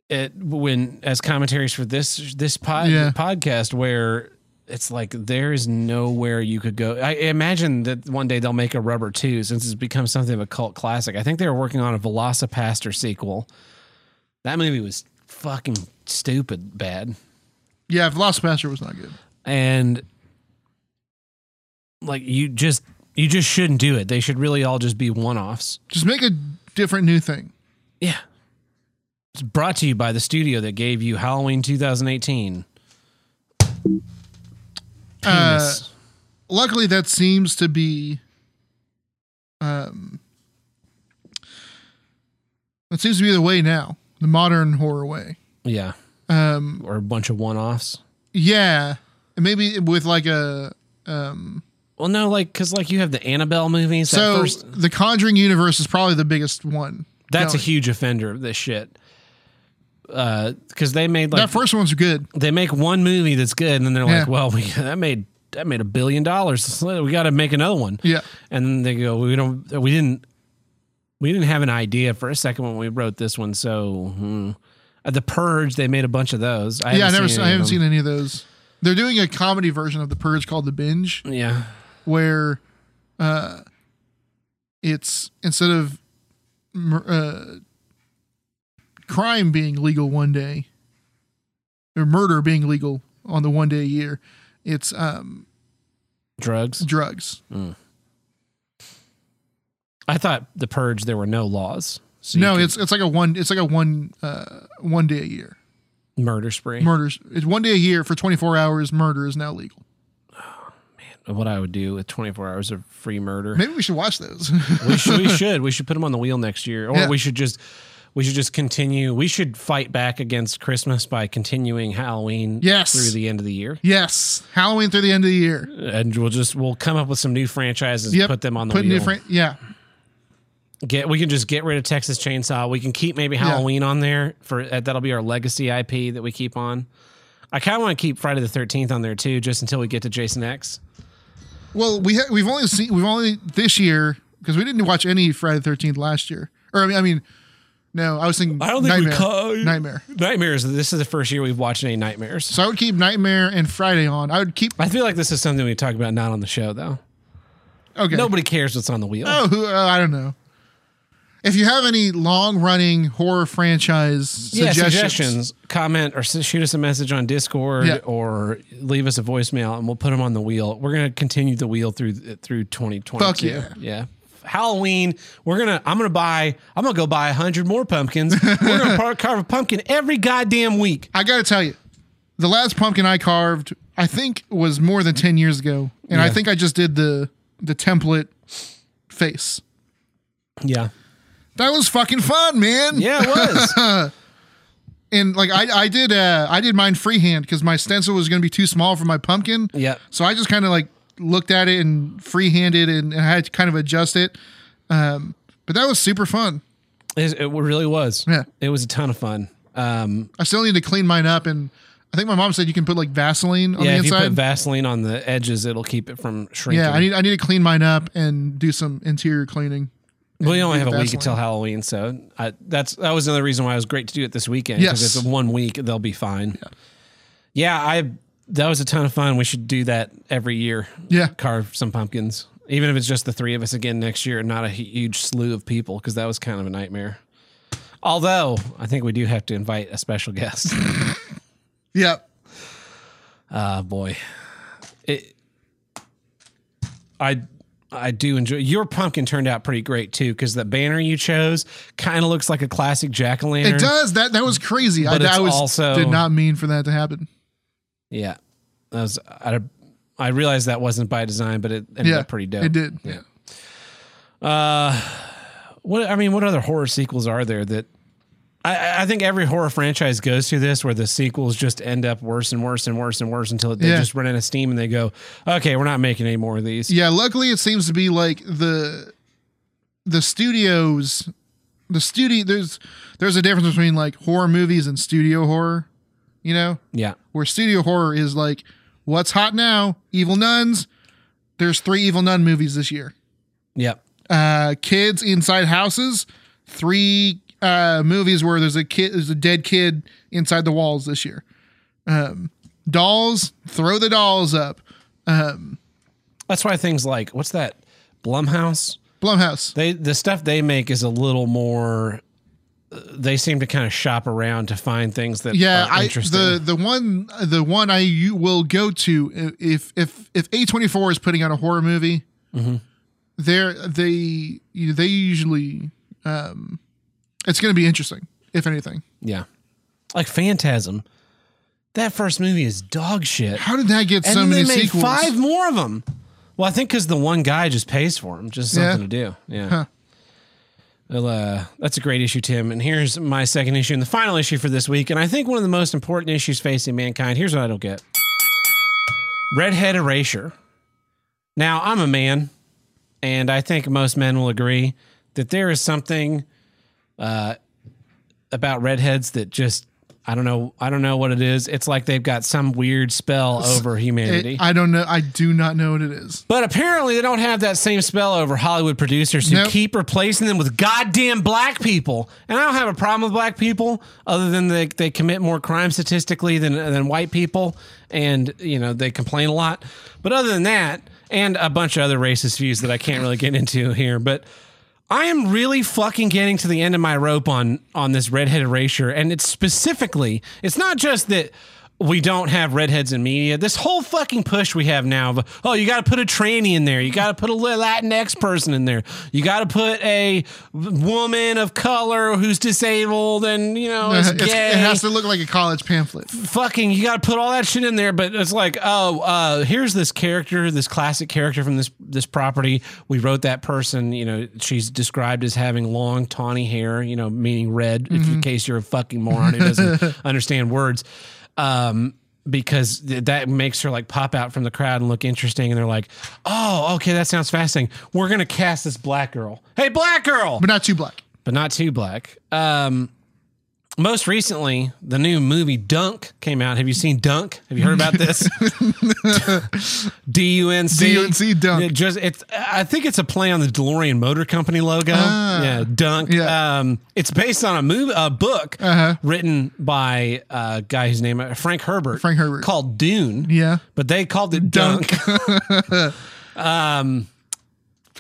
it when as commentaries for this this pod, Yeah. podcast where it's like there is nowhere you could go. I imagine that one day they'll make a Rubber Two since it's become something of a cult classic. I think they were working on a Velocipastor sequel. That movie was fucking stupid bad. Yeah, Velocipastor was not good. and like you just you just shouldn't do it. They should really all just be one-offs. Just make a different new thing. Yeah. It's brought to you by the studio that gave you Halloween 2018. Uh, luckily, that seems to be, um, that seems to be the way now, the modern horror way. yeah, Um, or a bunch of one-offs. yeah, and maybe with like a, um, Well, no, like because like you have the Annabelle movies. That so first, the Conjuring universe is probably the biggest one. that's a huge offender of this shit. Because they made like that first one's good. they make one movie that's good, and then they're like, "Well, we that made that made a billion dollars. We got to make another one." Yeah, and then they go, "We don't, we didn't, we didn't have an idea for a second when we wrote this one." So, hmm. Uh, the Purge, they made a bunch of those. I yeah. I never, seen I haven't seen any of those. They're doing a comedy version of The Purge called The Binge. Yeah, where uh, it's instead of uh, crime being legal one day or murder being legal on the one day a year, it's um, drugs. drugs. I thought the Purge there were no laws. So no, could- it's it's like a one it's like a one uh, one day a year. murder spree. Murders it's one day a year for twenty four hours. Murder is now legal. Oh man, what I would do with 24 hours of free murder. Maybe we should watch those. we, should, we should. We should put them on the wheel next year, or Yeah. we should just. We should just continue. We should fight back against Christmas by continuing Halloween Yes. through the end of the year, yes, Halloween through the end of the year. and we'll just we'll come up with some new franchises, Yep, put them on the put wheel. different. Yeah, Get we can just get rid of Texas Chainsaw. We can keep maybe Halloween on there for uh, that'll be our legacy IP that we keep on. I kind of want to keep Friday the Thirteenth on there too, just until we get to Jason X. Well, we ha- we've only seen we've only this year because we didn't watch any Friday the Thirteenth last year. Or I mean, I mean, no, I was thinking I don't think we Nightmare. call- Nightmare. Nightmares. This is the first year we've watched any nightmares. So I would keep Nightmare and Friday on. I would keep I feel like this is something we talk about not on the show though. okay. Nobody cares what's on the wheel. Oh, who, uh, I don't know. If you have any long running horror franchise yeah, suggestions, suggestions, comment, or shoot us a message on Discord, Yeah. or leave us a voicemail, and we'll put them on the wheel. We're gonna continue the wheel through through 2022. Fuck yeah. yeah. Halloween, we're gonna. I'm gonna buy. I'm gonna go buy a hundred more pumpkins. we're gonna par- carve a pumpkin every goddamn week. I got to tell you, the last pumpkin I carved, I think was more than ten years ago, and I think I just did the the template face. Yeah, That was fucking fun, man. yeah, it was. and like I, I did uh I did mine freehand because my stencil was gonna be too small for my pumpkin. yeah, So I just kind of like looked at it and freehanded and, had to kind of adjust it. Um, but that was super fun. it, it really was. Yeah. it was a ton of fun. Um, I still need to clean mine up and I think my mom said you can put like Vaseline on yeah, the if you put Vaseline on the edges, it'll keep it from shrinking. yeah, I need I need to clean mine up and do some interior cleaning. Well, we only have a week until Halloween, so I, that's that was another reason why it was great to do it this weekend because Yes. it's one week. They'll be fine. Yeah. I that was a ton of fun. We should do that every year. Yeah. carve some pumpkins, even if it's just the three of us again next year, and not a huge slew of people because that was kind of a nightmare. Although I think we do have to invite a special guest. Yeah. Ah, boy, it. I I do enjoy your pumpkin turned out pretty great too because the banner you chose kind of looks like a classic jack o' lantern. It does. That that was crazy. But I, it's I was also- did not mean for that to happen. Yeah, that was I, I realized that wasn't by design, but it ended Yeah. up pretty dope. It did. Yeah. Uh, what I mean, what other horror sequels are there that? I- I, I think every horror franchise goes through this, where the sequels just end up worse and worse and worse and worse until they Yeah. just run out of steam and they go, "Okay, we're not making any more of these." Yeah, luckily it seems to be like the the studios the studio there's there's a difference between like horror movies and studio horror, you know? Yeah, Where studio horror is like what's hot now? Evil Nuns. There's 3 Evil Nun movies this year. yep, Uh kids inside houses, 3 uh, movies where there's a kid, there's a dead kid inside the walls this year. Um, dolls, throw the dolls up. That's why things like what's that Blumhouse? Blumhouse. They the stuff they make is a little more. They seem to kind of shop around to find things that Yeah, are I the the one the one I you will go to if if if A twenty four is putting out a horror movie, Mm-hmm. they're they they usually um, it's going to be interesting if anything. yeah, like Phantasm. That first movie is dog shit. How did that get and so many they made sequels? five more of them. Well, I think because the one guy just pays for them, just Yeah. something to do. Yeah. Huh. Uh, that's a great issue, Tim. And here's my second issue and the final issue for this week. And I think one of the most important issues facing mankind. Here's what I don't get redhead erasure. Now, I'm a man, and I think most men will agree that there is something uh, about redheads that just. I don't know. I don't know what it is. It's like they've got some weird spell over humanity. It- I don't know. I do not know what it is. But apparently, they don't have that same spell over Hollywood producers who Nope. keep replacing them with goddamn black people. And I don't have a problem with black people, other than they, they commit more crime statistically than than white people, and you know they complain a lot. But other than that, and a bunch of other racist views that I can't really get into here, but. I am really fucking getting to the end of my rope on on this redhead erasure, and it's specifically, it's not just that we don't have redheads in media. This whole fucking push we have now of oh, you got to put a tranny in there, you got to put a Latinx person in there, you got to put a woman of color who's disabled and you know is It's- gay. it has to look like a college pamphlet. fucking you got to put all that shit in there but it's like oh uh here's this character this classic character from this this property. We wrote that person you know she's described as having long tawny hair you know meaning red if in case you're a fucking moron who doesn't understand words um because th- that makes her like pop out from the crowd and look interesting and they're like oh okay that sounds fascinating we're gonna cast this black girl hey black girl but not too black. but not too black. Um, most recently, the new movie Dunk came out. Have you seen Dunk? Have you heard about this? D U N C. D-U-N-C, Dunk. It just it's. I think it's a play on the DeLorean Motor Company logo. yeah, Dunk. Ah. Yeah. Uh-huh. Um, it's based on a movie, a book written by a guy whose name uh, Frank Herbert. Frank Herbert. called Dune. Yeah. but they called it Dunk. um,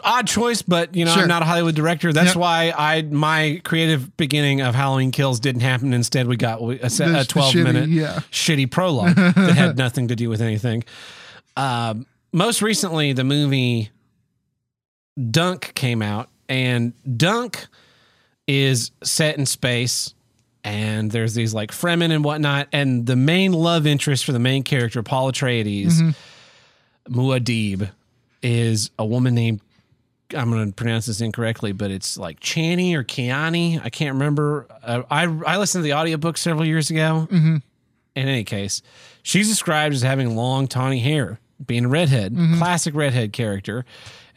odd choice, but you know Sure. I'm not a Hollywood director. That's Yep. why I my creative beginning of Halloween Kills didn't happen. Instead, we got a, The a 12 shitty- minute yeah. shitty prologue that had nothing to do with anything. Um, most recently, the movie Dunk came out, and Dunk is set in space. And there's these like Fremen and whatnot, and the main love interest for the main character, Paul Atreides, Muad'Dib, is a woman named I'm going to pronounce this incorrectly, but it's like Chani or Kiani. I can't remember. Uh, I I listened to the audiobook several years ago. In any case, she's described as having long tawny hair, being a redhead, mm-hmm. classic redhead character.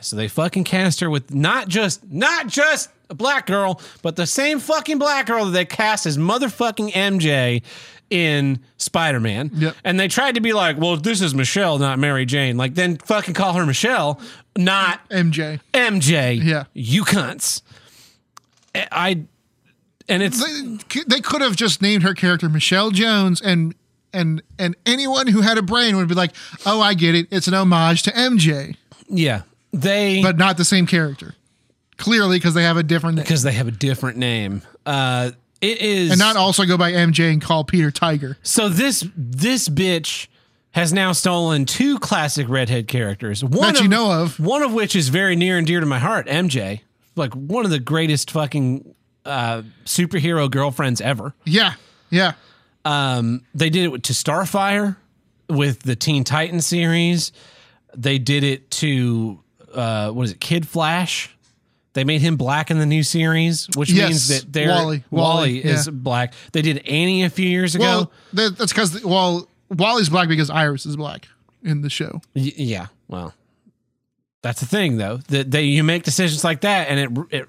So they fucking cast her with not just not just a black girl, but the same fucking black girl that they cast as motherfucking MJ in Spider Man. Yep. And they tried to be like, well, this is Michelle, not Mary Jane. Like, then fucking call her Michelle, not MJ. MJ. Yeah. You cunts. I and it's They, they could have just named her character Michelle Jones and and and anyone who had a brain would be like, "Oh, I get it. It's an homage to MJ." yeah. They But not the same character. Clearly because they have a different name. because they have a different name. Uh it is And not also go by MJ and call Peter Tiger. so this this bitch has now stolen two classic redhead characters. One That you know of. One of which is very near and dear to my heart, MJ. Like one of the greatest fucking uh, superhero girlfriends ever. Yeah. Yeah. Um, they did it to Starfire with the Teen Titan series. They did it to uh, what is it, Kid Flash? They made him black in the new series, which Yes, means that they're, Wally. Wally, is yeah. black. They did Annie a few years ago. Well, that's because well, Wally's black because Iris is black in the show. Y- yeah, well, that's the thing though. That they you make decisions like that, and it it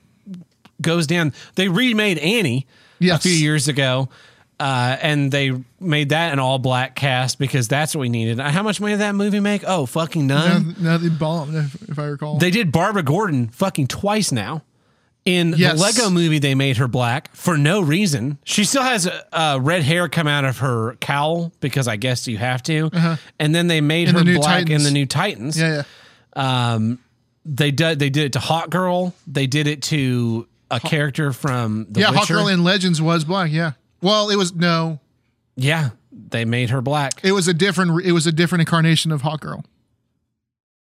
goes down. They remade Annie Yes. a few years ago, uh, and they made that an all black cast because that's what we needed. How much money did that movie make? Oh, fucking none. Now, now they bombed, if, if I recall. They did Barbara Gordon fucking twice now In Yes. the Lego movie, they made her black for no reason. She still has uh, red hair come out of her cowl because I guess you have to. And then they made Uh-huh. In her the black in the new Titans. Yeah, yeah. Um, they did they did it to Hawk Girl. They did it to a character from the yeah, Witcher. Girl in Legends was black. Yeah. Well, it was no. yeah, they made her black. It was a different. It was a different incarnation of Hawk Girl.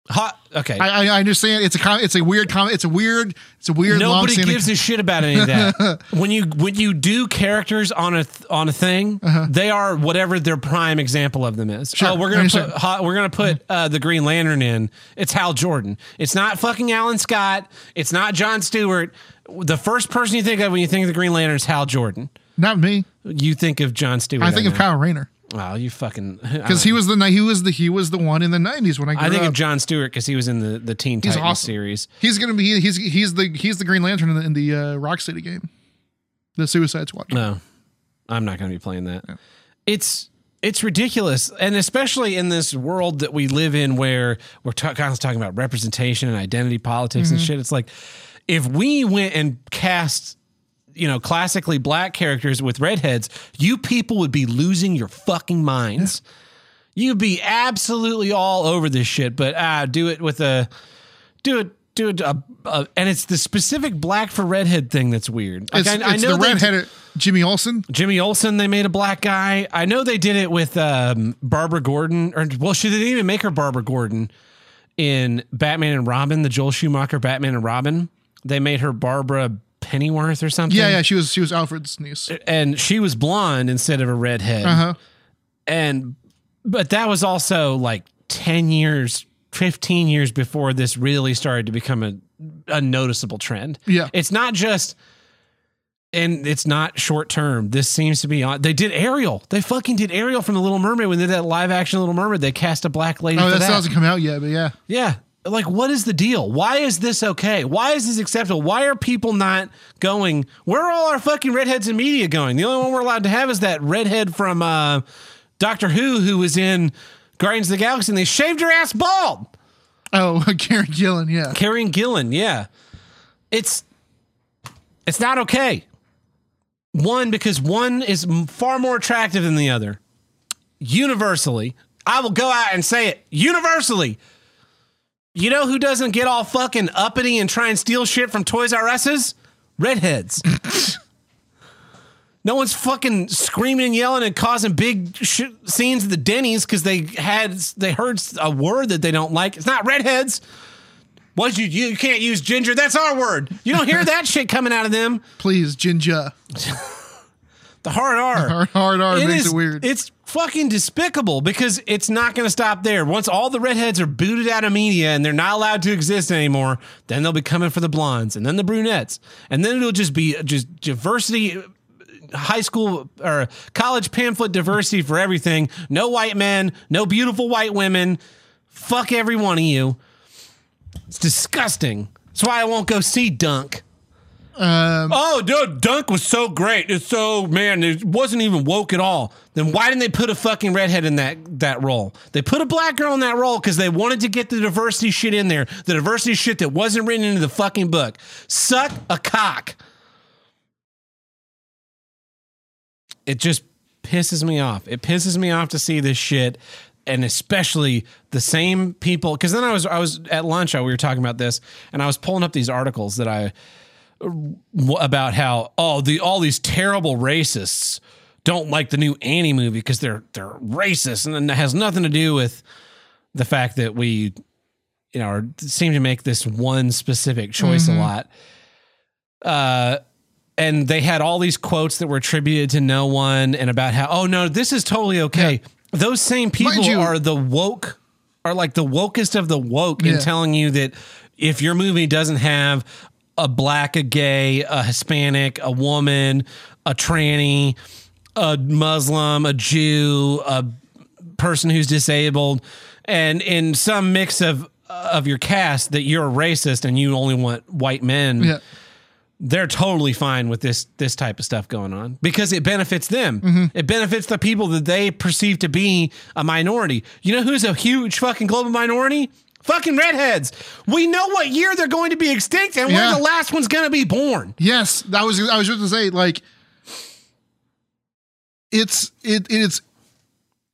Hot. Okay. I, I understand. It's a com- It's a weird comment. It's a weird. It's a weird. Nobody gives a shit about any of that. when you when you do characters on a th- on a thing, they are whatever their prime example of them is. Uh-huh. Sure, oh, we're gonna put hot, we're gonna put uh, the Green Lantern in. It's Hal Jordan. It's not fucking Alan Scott. It's not John Stewart. The first person you think of when you think of the Green Lantern is Hal Jordan. Not me. You think of John Stewart. I think of. Kyle Rayner Wow, you fucking because he was the he was the he was the one in the nineties when I grew I think up. of John Stewart because he was in the the Teen He's Titans awesome. series. he's gonna be he's he's the he's the Green Lantern in the, in the uh, Rocksteady game, the Suicide Squad. No, I'm not going to be playing that. It's it's ridiculous, and especially in this world that we live in, where we're ta- constantly talking about representation and identity politics and shit. It's like if we went and cast. You know, classically black characters with redheads, you people would be losing your fucking minds. You'd be absolutely all over this shit, but ah, do it with a, do it, do it, a, a, and it's the specific black for redhead thing that's weird. Like, It's, I, I know the redheaded Jimmy Olsen. Jimmy Olsen, they made a black guy. I know they did it with um, Barbara Gordon, or well, she didn't even make her Barbara Gordon in Batman and Robin, the Joel Schumacher Batman and Robin. They made her Barbara Pennyworth or something. Yeah, yeah, she was she was Alfred's niece. And she was blonde instead of a redhead. Uh huh. And but that was also like 10 years, 15 years before this really started to become a, a noticeable trend. Yeah. It's not just and it's not short term. This seems to be on. They did Ariel. They fucking did Ariel from the Little Mermaid when they did that live action Little Mermaid. They cast a black lady. Oh, for that that still hasn't come out yet, but yeah. yeah. Like, what is the deal? Why is this okay? Why is this acceptable? Why are people not going? Where are all our fucking redheads in media going? The only one we're allowed to have is that redhead from uh, Doctor Who who was in Guardians of the Galaxy and they shaved her ass bald. Oh, Karen Gillan, yeah. Karen Gillan, yeah. It's it's not okay. One because one is far more attractive than the other. Universally, I will go out and say it. Universally. You know who doesn't get all fucking uppity and try and steal shit from Toys R Us's? Redheads. no one's fucking screaming and yelling and causing big shit scenes at the Denny's because they had they heard a word that they don't like. It's not redheads. What you you can't use ginger? That's our word. You don't hear that shit coming out of them. Please, ginger. The hard R. Hard, hard R makes is- it weird. It's fucking despicable because it's not going to stop there. Once all the redheads are booted out of media and they're not allowed to exist anymore, then they'll be coming for the blondes and then the brunettes, and then it'll just be just diversity. High school or college pamphlet diversity for everything. No white men, no beautiful white women. Fuck every one of you. It's disgusting. That's why I won't go see Dunk. Um, Oh, dude, Dunk was so great. It's so man, it wasn't even woke at all. Then why didn't they put a fucking redhead in that that role? They put a black girl in that role because they wanted to get the diversity shit in there. The diversity shit that wasn't written into the fucking book. Suck a cock. It just pisses me off. It pisses me off to see this shit. And especially the same people, because then I was I was at lunch. We were talking about this, and I was pulling up these articles that I about how oh the all these terrible racists don't like the new Annie movie because they're they're racist and then it has nothing to do with the fact that we you know are, seem to make this one specific choice a lot. Uh and they had all these quotes that were attributed to no one and about how oh no this is totally okay. Those same people you- are the woke are like the wokest of the woke in telling you that if your movie doesn't have a black, a gay, a Hispanic, a woman, a tranny, a Muslim, a Jew, a person who's disabled, and in some mix of of your cast that you're a racist and you only want white men, yeah. they're totally fine with this this type of stuff going on because it benefits them. Mm-hmm. It benefits the people that they perceive to be a minority. You know who's a huge fucking global minority? Fucking redheads. We know what year they're going to be extinct, and Yeah. we're the last one's going to be born. Yes, that was I was just to say like it's it it's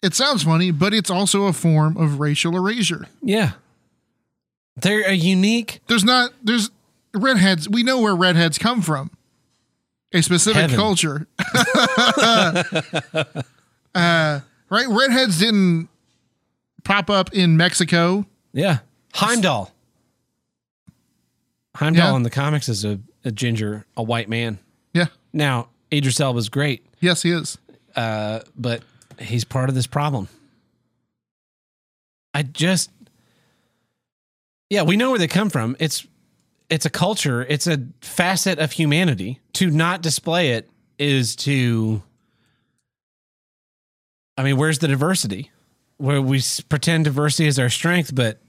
it sounds funny, but it's also a form of racial erasure. Yeah. They're a unique There's not there's redheads. We know where redheads come from. A specific Heaven. culture. uh, right? Redheads didn't pop up in Mexico. Yeah. Heimdall. Heimdall Yeah. in the comics is a, a ginger, a white man. Yeah. Now, Idris Elba's great, Yes, he is. uh, but he's part of this problem. I just, yeah, we know where they come from. It's, it's a culture. It's a facet of humanity. To not display it is to, I mean, where's the diversity? Where we pretend diversity is our strength, but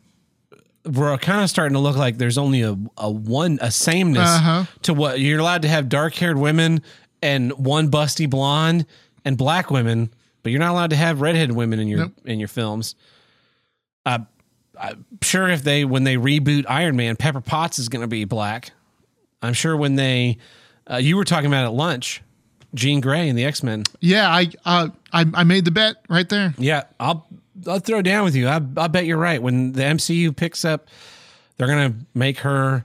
we're kind of starting to look like there's only a, a one a sameness Uh-huh. to what you're allowed to have dark haired women and one busty blonde and black women, but you're not allowed to have redhead women in your Nope. in your films. Uh, I'm sure if they when they reboot Iron Man, Pepper Potts is going to be black. I'm sure when they uh, you were talking about at lunch, Jean Grey and the X Men. Yeah, I uh I, I made the bet right there. Yeah, I'll I'll throw down with you. I I bet you're right. When the MCU picks up, they're gonna make her.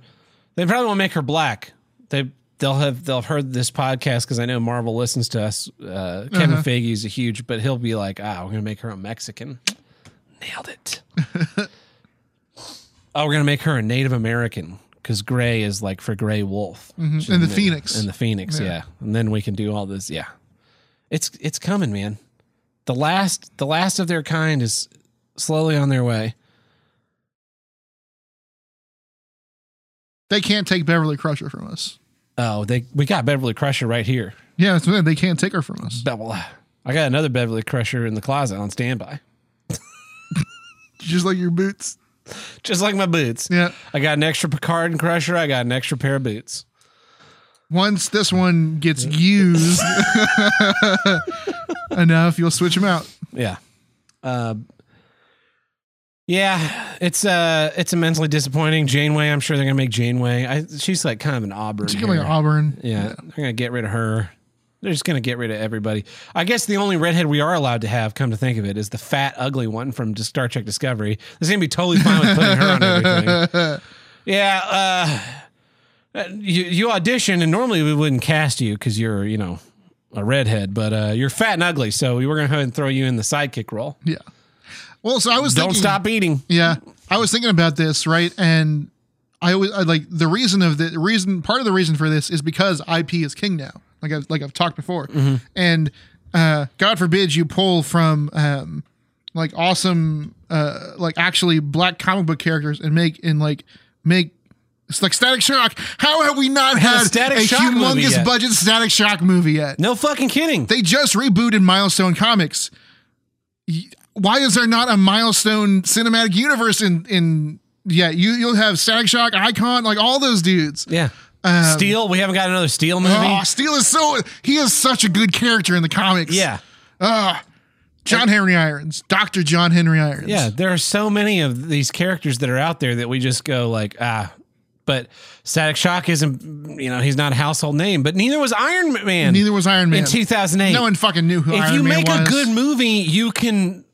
They probably won't make her black. They they'll have they'll have heard this podcast because I know Marvel listens to us. Uh, Kevin Uh-huh. Feige's a huge, but he'll be like, ah, we're gonna make her a Mexican. Nailed it. oh, we're gonna make her a Native American because Gray is like for Gray Wolf And the Phoenix. and the Phoenix, yeah. And then we can do all this, yeah. It's it's coming, man. The last the last of their kind is slowly on their way. They can't take Beverly Crusher from us. Oh, they we got Beverly Crusher right here. Yeah, that's what they can't take her from us. Bevel- I got another Beverly Crusher in the closet on standby. Just like your boots. Just like my boots. Yeah. I got an extra Picard and Crusher. I got an extra pair of boots. Once this one gets used enough, you'll switch them out. Yeah. Uh, yeah, it's uh it's immensely disappointing. Janeway, I'm sure they're gonna make Janeway. I, she's like kind of an auburn. She's hair. Auburn. Yeah, they're gonna get rid of her. They're just gonna get rid of everybody. I guess the only redhead we are allowed to have, come to think of it, is the fat, ugly one from Star Trek Discovery. This is gonna be totally fine with putting her on everything. Yeah, uh, you, you audition, and normally we wouldn't cast you because you're, you know, a redhead, but uh, you're fat and ugly, so we were gonna go ahead and throw you in the sidekick role. Yeah. Well, so I was Don't thinking, stop eating. Yeah, I was thinking about this, right? And I was I, like the reason of the reason part of the reason for this is because IP is king now. Like I've like I've talked before, and uh, God forbid you pull from um, like awesome uh, like actually black comic book characters and make and like make. It's like Static Shock. How have we not had Static a Shock humongous budget Static Shock movie yet? No fucking kidding. They just rebooted Milestone Comics. Why is there not a Milestone cinematic universe in in yeah, you you'll have Static Shock, Icon, like all those dudes. yeah. Steel. We haven't got another Steel movie. Oh, Steel is so he is such a good character in the comics. yeah. John Henry Irons, Dr. John Henry Irons. Yeah, there are so many of these characters that are out there that we just go like, ah. But Static Shock isn't, you know, he's not a household name. But neither was Iron Man. Neither was Iron Man. in 2008. No one fucking knew who if Iron Man was. If you make a good movie, you can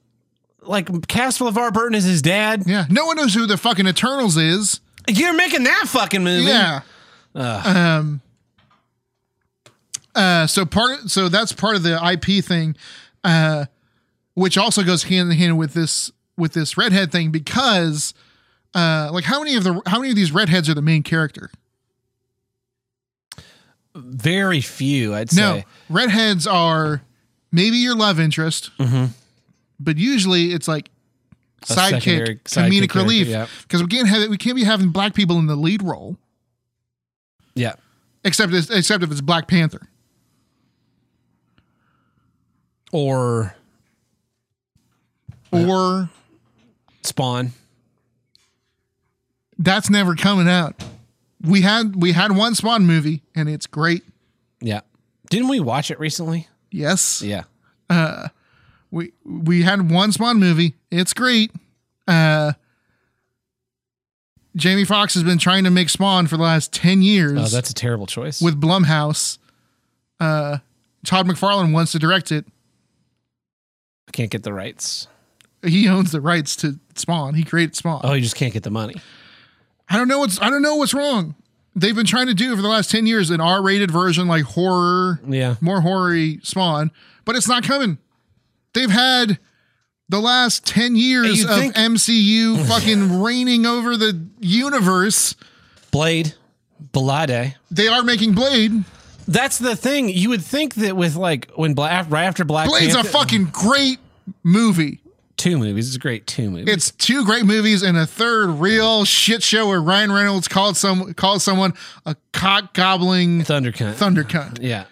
like cast LeVar Burton as his dad. Yeah. No one knows who the fucking Eternals is. You're making that fucking movie. Yeah. Um. Uh. So part. So that's part of the IP thing, uh, which also goes hand in hand with this with this redhead thing because, uh, like how many of the how many of these redheads are the main character? Very few, I'd No, say. No, redheads are maybe your love interest, but usually it's like Mm-hmm. sidekick, comedic relief yeah. because we can't have it. We can't be having black people in the lead role Yeah. except except if it's Black Panther. Or Or Spawn. That's never coming out. We had we had one Spawn movie and it's great. Yeah. Didn't we watch it recently? Yes, Yeah. we we had one Spawn movie. It's great. Uh, Jamie Foxx has been trying to make Spawn for the last 10 years Oh, that's a terrible choice. with Blumhouse. Uh, Todd McFarlane wants to direct it. I can't get the rights. He owns the rights to Spawn. He created Spawn. Oh, you just can't get the money. I don't know what's I don't know what's wrong. They've been trying to do for the last 10 years an R-rated version like horror, Yeah. more horror Spawn, but it's not coming. They've had the last 10 years of think- MCU fucking reigning over the universe. Blade, Belade. They are making Blade. That's the thing. You would think that with like when Black right after Black Blade's a fucking great movie. Two movies. It's a great two movies. It's two great movies and a third real shit show where Ryan Reynolds called some called someone a cock gobbling Thunder cunt. thunder cunt. yeah.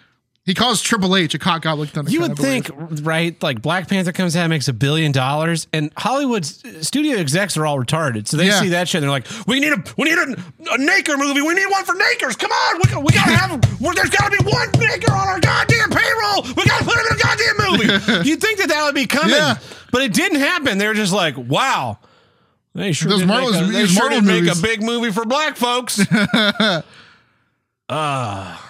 He calls Triple H a cock gobbling thunder You would think, right? Like Black Panther comes out, makes a billion dollars, and Hollywood's studio execs are all retarded. So they Yeah. see that shit, and they're like, "We need a, we need a, a Naker movie. We need one for Nakers. Come on, we, we gotta have. there's gotta be one Naker on our goddamn payroll. We gotta put him in a goddamn movie. You'd think that that would be coming, Yeah. but it didn't happen. They were just like, wow. They sure Those did Marvel- make, a, they sure did make a big movie for black folks. Ah.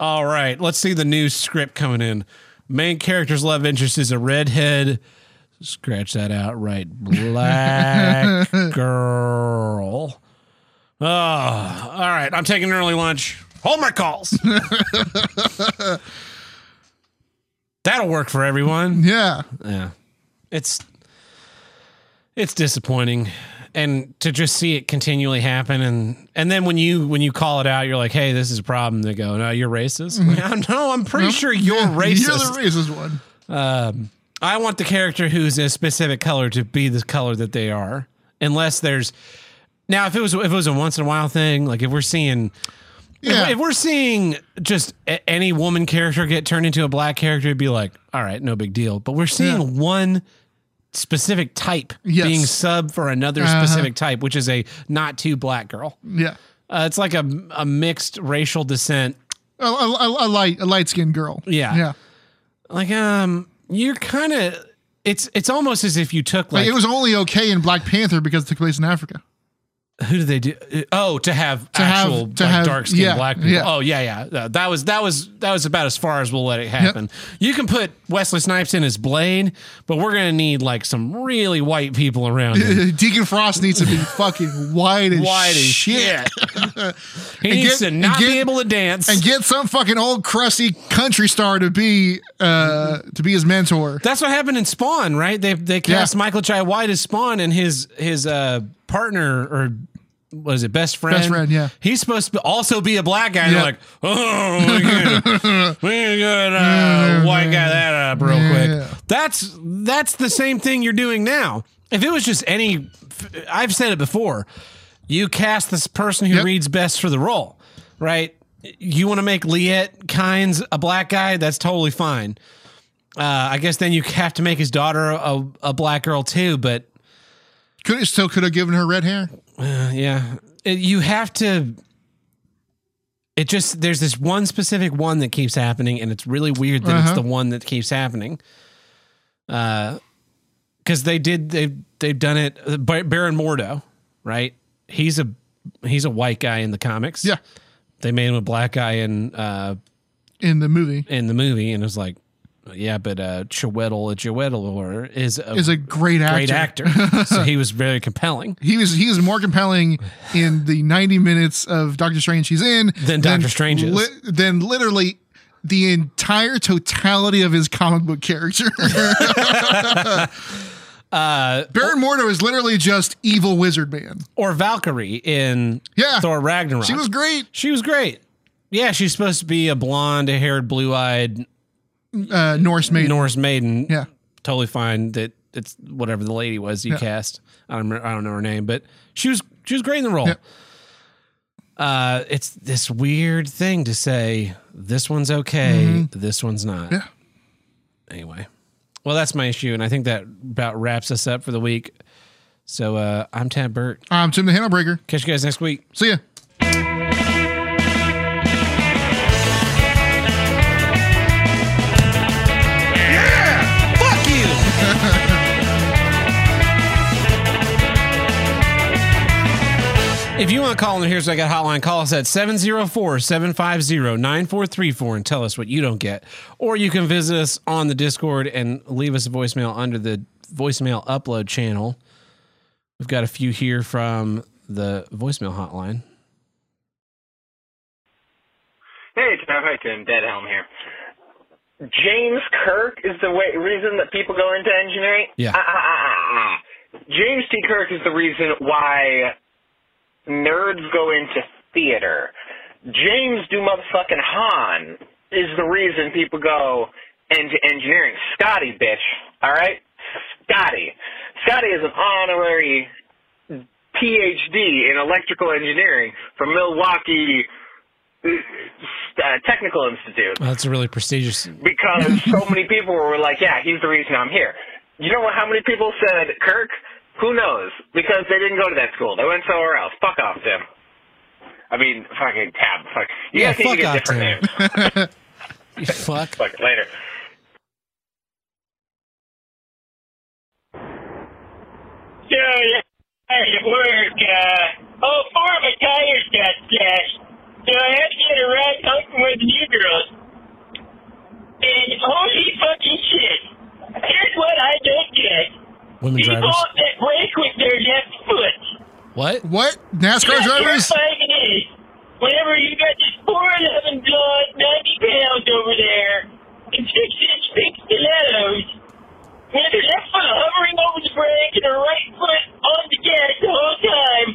All right, let's see the new script coming in. Main character's love interest is a redhead. Scratch that out, right? Black girl. Oh, all right. I'm taking an early lunch. Hold my calls. That'll work for everyone. Yeah. Yeah. It's it's disappointing and to just see it continually happen and and then when you when you call it out you're like, "Hey, this is a problem." They go, "No, you're racist." no, I'm pretty sure you're racist. You're the racist one. Um, I want the character who's a specific color to be the color that they are, unless there's. Now, if it was if it was a once in a while thing, like if we're seeing, Yeah. if, if we're seeing just a, any woman character get turned into a black character, it'd be like, all right, no big deal. But we're seeing Yeah. one specific type Yes. being sub for another Uh-huh. specific type, which is a not too black girl. Yeah. Uh, it's like a a mixed racial descent A, a, a, light a light skinned girl. Yeah. Yeah. like um you're kind of it's it's almost as if you took Like, like it was only okay in Black Panther because it took place in Africa. Who do they do oh to have To have- actual to like have- dark skinned yeah, black people yeah. oh yeah yeah Uh, that was that was that was about as far as we'll let it happen you can put Wesley Snipes in as Blade but we're gonna need like some really white people around him Deacon Frost needs to be fucking white as white as shit. shit he needs get- to not and be get- able to dance and get some fucking old crusty country star to be uh to be his mentor. That's what happened in Spawn, right? They they cast Yeah. Michael Jai White as Spawn, and his his uh, partner or was it best friend? Best friend, yeah. He's supposed to also be a black guy. Yeah. They're like, oh, we can we can get uh, white guy that up real Yeah. quick. That's that's the same thing you're doing now. If it was just any, I've said it before. You cast this person who Yep. reads best for the role, right? You want to make Liet Kynes a black guy? That's totally fine. Uh, I guess then you have to make his daughter a, a black girl too. But Could it still could have given her red hair. uh, yeah, It- you have to. It just there's this one specific one that keeps happening, and it's really weird that Uh-huh. it's the one that keeps happening. Uh, because they did they they've done it. uh, Baron Mordo, right? He's a he's a white guy in the comics. Yeah. they made him a black guy in uh In the movie. in the movie, and it was like, yeah, but uh, Chiwetel Ejiofor is a Is a great actor. great actor, so he was very compelling. He was he is more compelling in the 90 minutes of Doctor Strange he's in Than Doctor Strange is. li- than literally the entire totality of his comic book character. Uh, Baron Mordo is literally just evil wizard man. or Valkyrie in Yeah. Thor Ragnarok. She was great. She was great. Yeah, she's supposed to be a blonde-haired, blue-eyed Uh, Norse maiden. Norse maiden. Yeah. totally fine. That it's whatever the lady was you Yeah. cast. I don't remember, I don't know her name, but she was she was great in the role. Yeah. Uh, it's this weird thing to say. This one's okay. This one's not. Mm-hmm. Yeah. Anyway, well, that's my issue, and I think that about wraps us up for the week. So uh, I'm Tab Burt. Um, Tim the Handlebreaker. Catch you guys next week. See ya. If you want to call in the Here's What I Got hotline, call us at 704-750-9434 and tell us what you don't get. Or you can visit us on the Discord and leave us a voicemail under the voicemail upload channel. We've got a few here from the voicemail hotline. Hey, it's Matt Hyken, Dead Helm here. James Kirk is the way, reason that people go into engineering? Yeah. Ah, ah, ah, ah, ah. James T. Kirk is the reason why nerds go into theater. James do motherfucking Han is the reason people go into engineering. Scotty, bitch. Alright? Scotty. Scotty is an honorary PhD in electrical engineering from Milwaukee uh, Technical Institute Well, that's a really prestigious. because so many people were like, yeah, he's the reason I'm here. You know what, how many people said Kirk? Who knows? Because they didn't go to that school. They went somewhere else. Fuck off, Tim. I mean, fucking Tab. Fuck. You Yeah, guys need to fuck get off, different Tim. names. You fuck. Fuck, later. So, yeah, at work, uh, all four of my tires got slashed. So I had to get a ride home from one of the new girls. And holy fucking shit. Here's what I don't get. Women People drivers. What? What? NASCAR drivers? You're finding it. Whenever you got this 411 blonde, 90 pounds over there, and six inch big stilettos, with her left foot hovering over the brake and her right foot on the gas the whole time,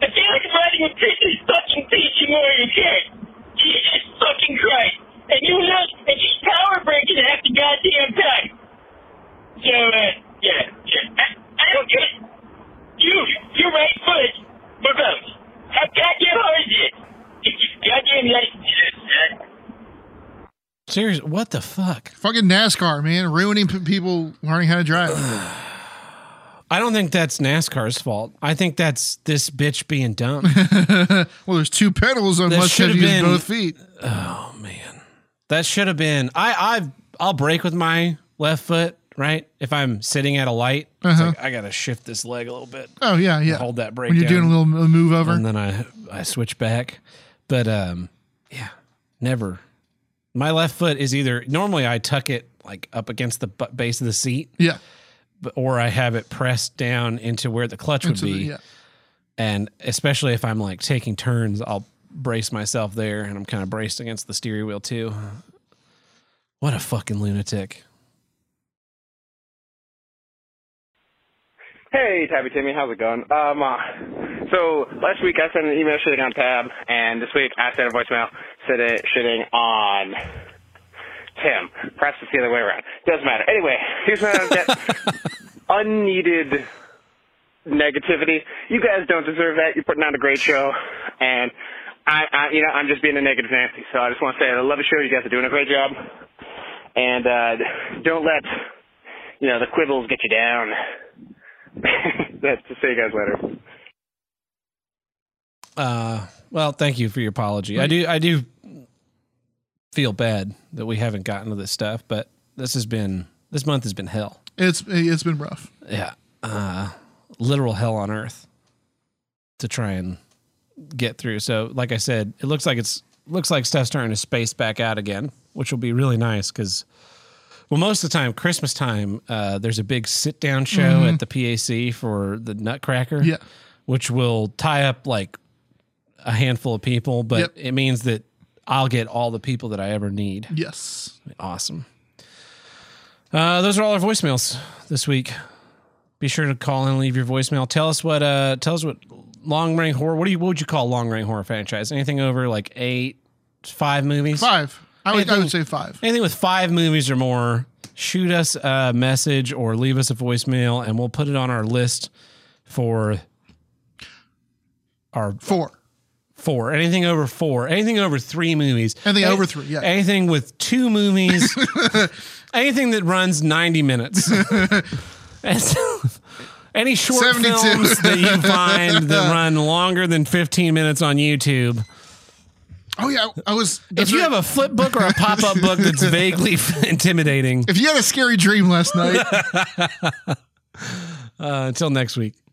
I feel like I'm riding with Chris's fucking Peachy Morgan kid. Jesus fucking Christ. And you look, and she's power braking half the goddamn time. So, uh, yeah, yeah. I, I don't get it. You, your right foot, for both. How goddamn hard is it? Get your goddamn license, son. Seriously, what the fuck? Fucking NASCAR, man, ruining p- people learning how to drive. I don't think that's NASCAR's fault. I think that's this bitch being dumb. well, there's two pedals. I That must have should've used been- both feet. Oh man, that should have been. I I've I'll brake with my left foot, right? If I'm sitting at a light, Uh-huh. like I gotta shift this leg a little bit, Oh yeah, yeah. hold that brake when you're doing a little move over. and then I I switch back. But um, yeah, never. My left foot is either normally I tuck it like up against the base of the seat, yeah, but- or I have it pressed down into where the clutch would into the- be. yeah. and especially if I'm like taking turns, I'll brace myself there, and I'm kind of braced against the steering wheel too. What a fucking lunatic! Hey, Tabby Timmy, how's it going? Um, uh, so last week I sent an email shitting on Tab, and this week I sent a voicemail said it shitting on Tim. Perhaps it's the other way around. Doesn't matter. Anyway, here's what I get. Unneeded negativity. You guys don't deserve that. You're putting on a great show, and I, I, you know, I'm just being a negative Nancy. So I just want to say I love the show. You guys are doing a great job, and uh, don't let you know the quibbles get you down. That's to see you guys later. Uh, well, thank you for your apology. I do, I do feel bad that we haven't gotten to this stuff, but this has been this month has been hell. It's it's been rough. Yeah, uh, literal hell on earth to try and get through. So, like I said, it looks like it's looks like stuff's starting to space back out again, which will be really nice because, well, most of the time, Christmas time, uh, there's a big sit down show at the PAC for the Nutcracker, Yeah. which will tie up like a handful of people, but Yep. it means that I'll get all the people that I ever need. Yes. Awesome. Uh, those are all our voicemails this week. Be sure to call and leave your voicemail. Tell us what uh tell us what long running horror what do you what would you call long running horror franchise? Anything over like eight, five movies? Five. I would I would say five. Anything with five movies or more, shoot us a message or leave us a voicemail and we'll put it on our list for our Four. Four. Anything over four. Anything over three movies. Anything Any- over three, yeah. Anything with two movies. anything that runs 90 minutes. So- Any short 72. films that you find that run longer than 15 minutes on YouTube. Oh yeah, I was. If you right. have a flip book or a pop up book that's vaguely intimidating, if you had a scary dream last night, uh, until next week.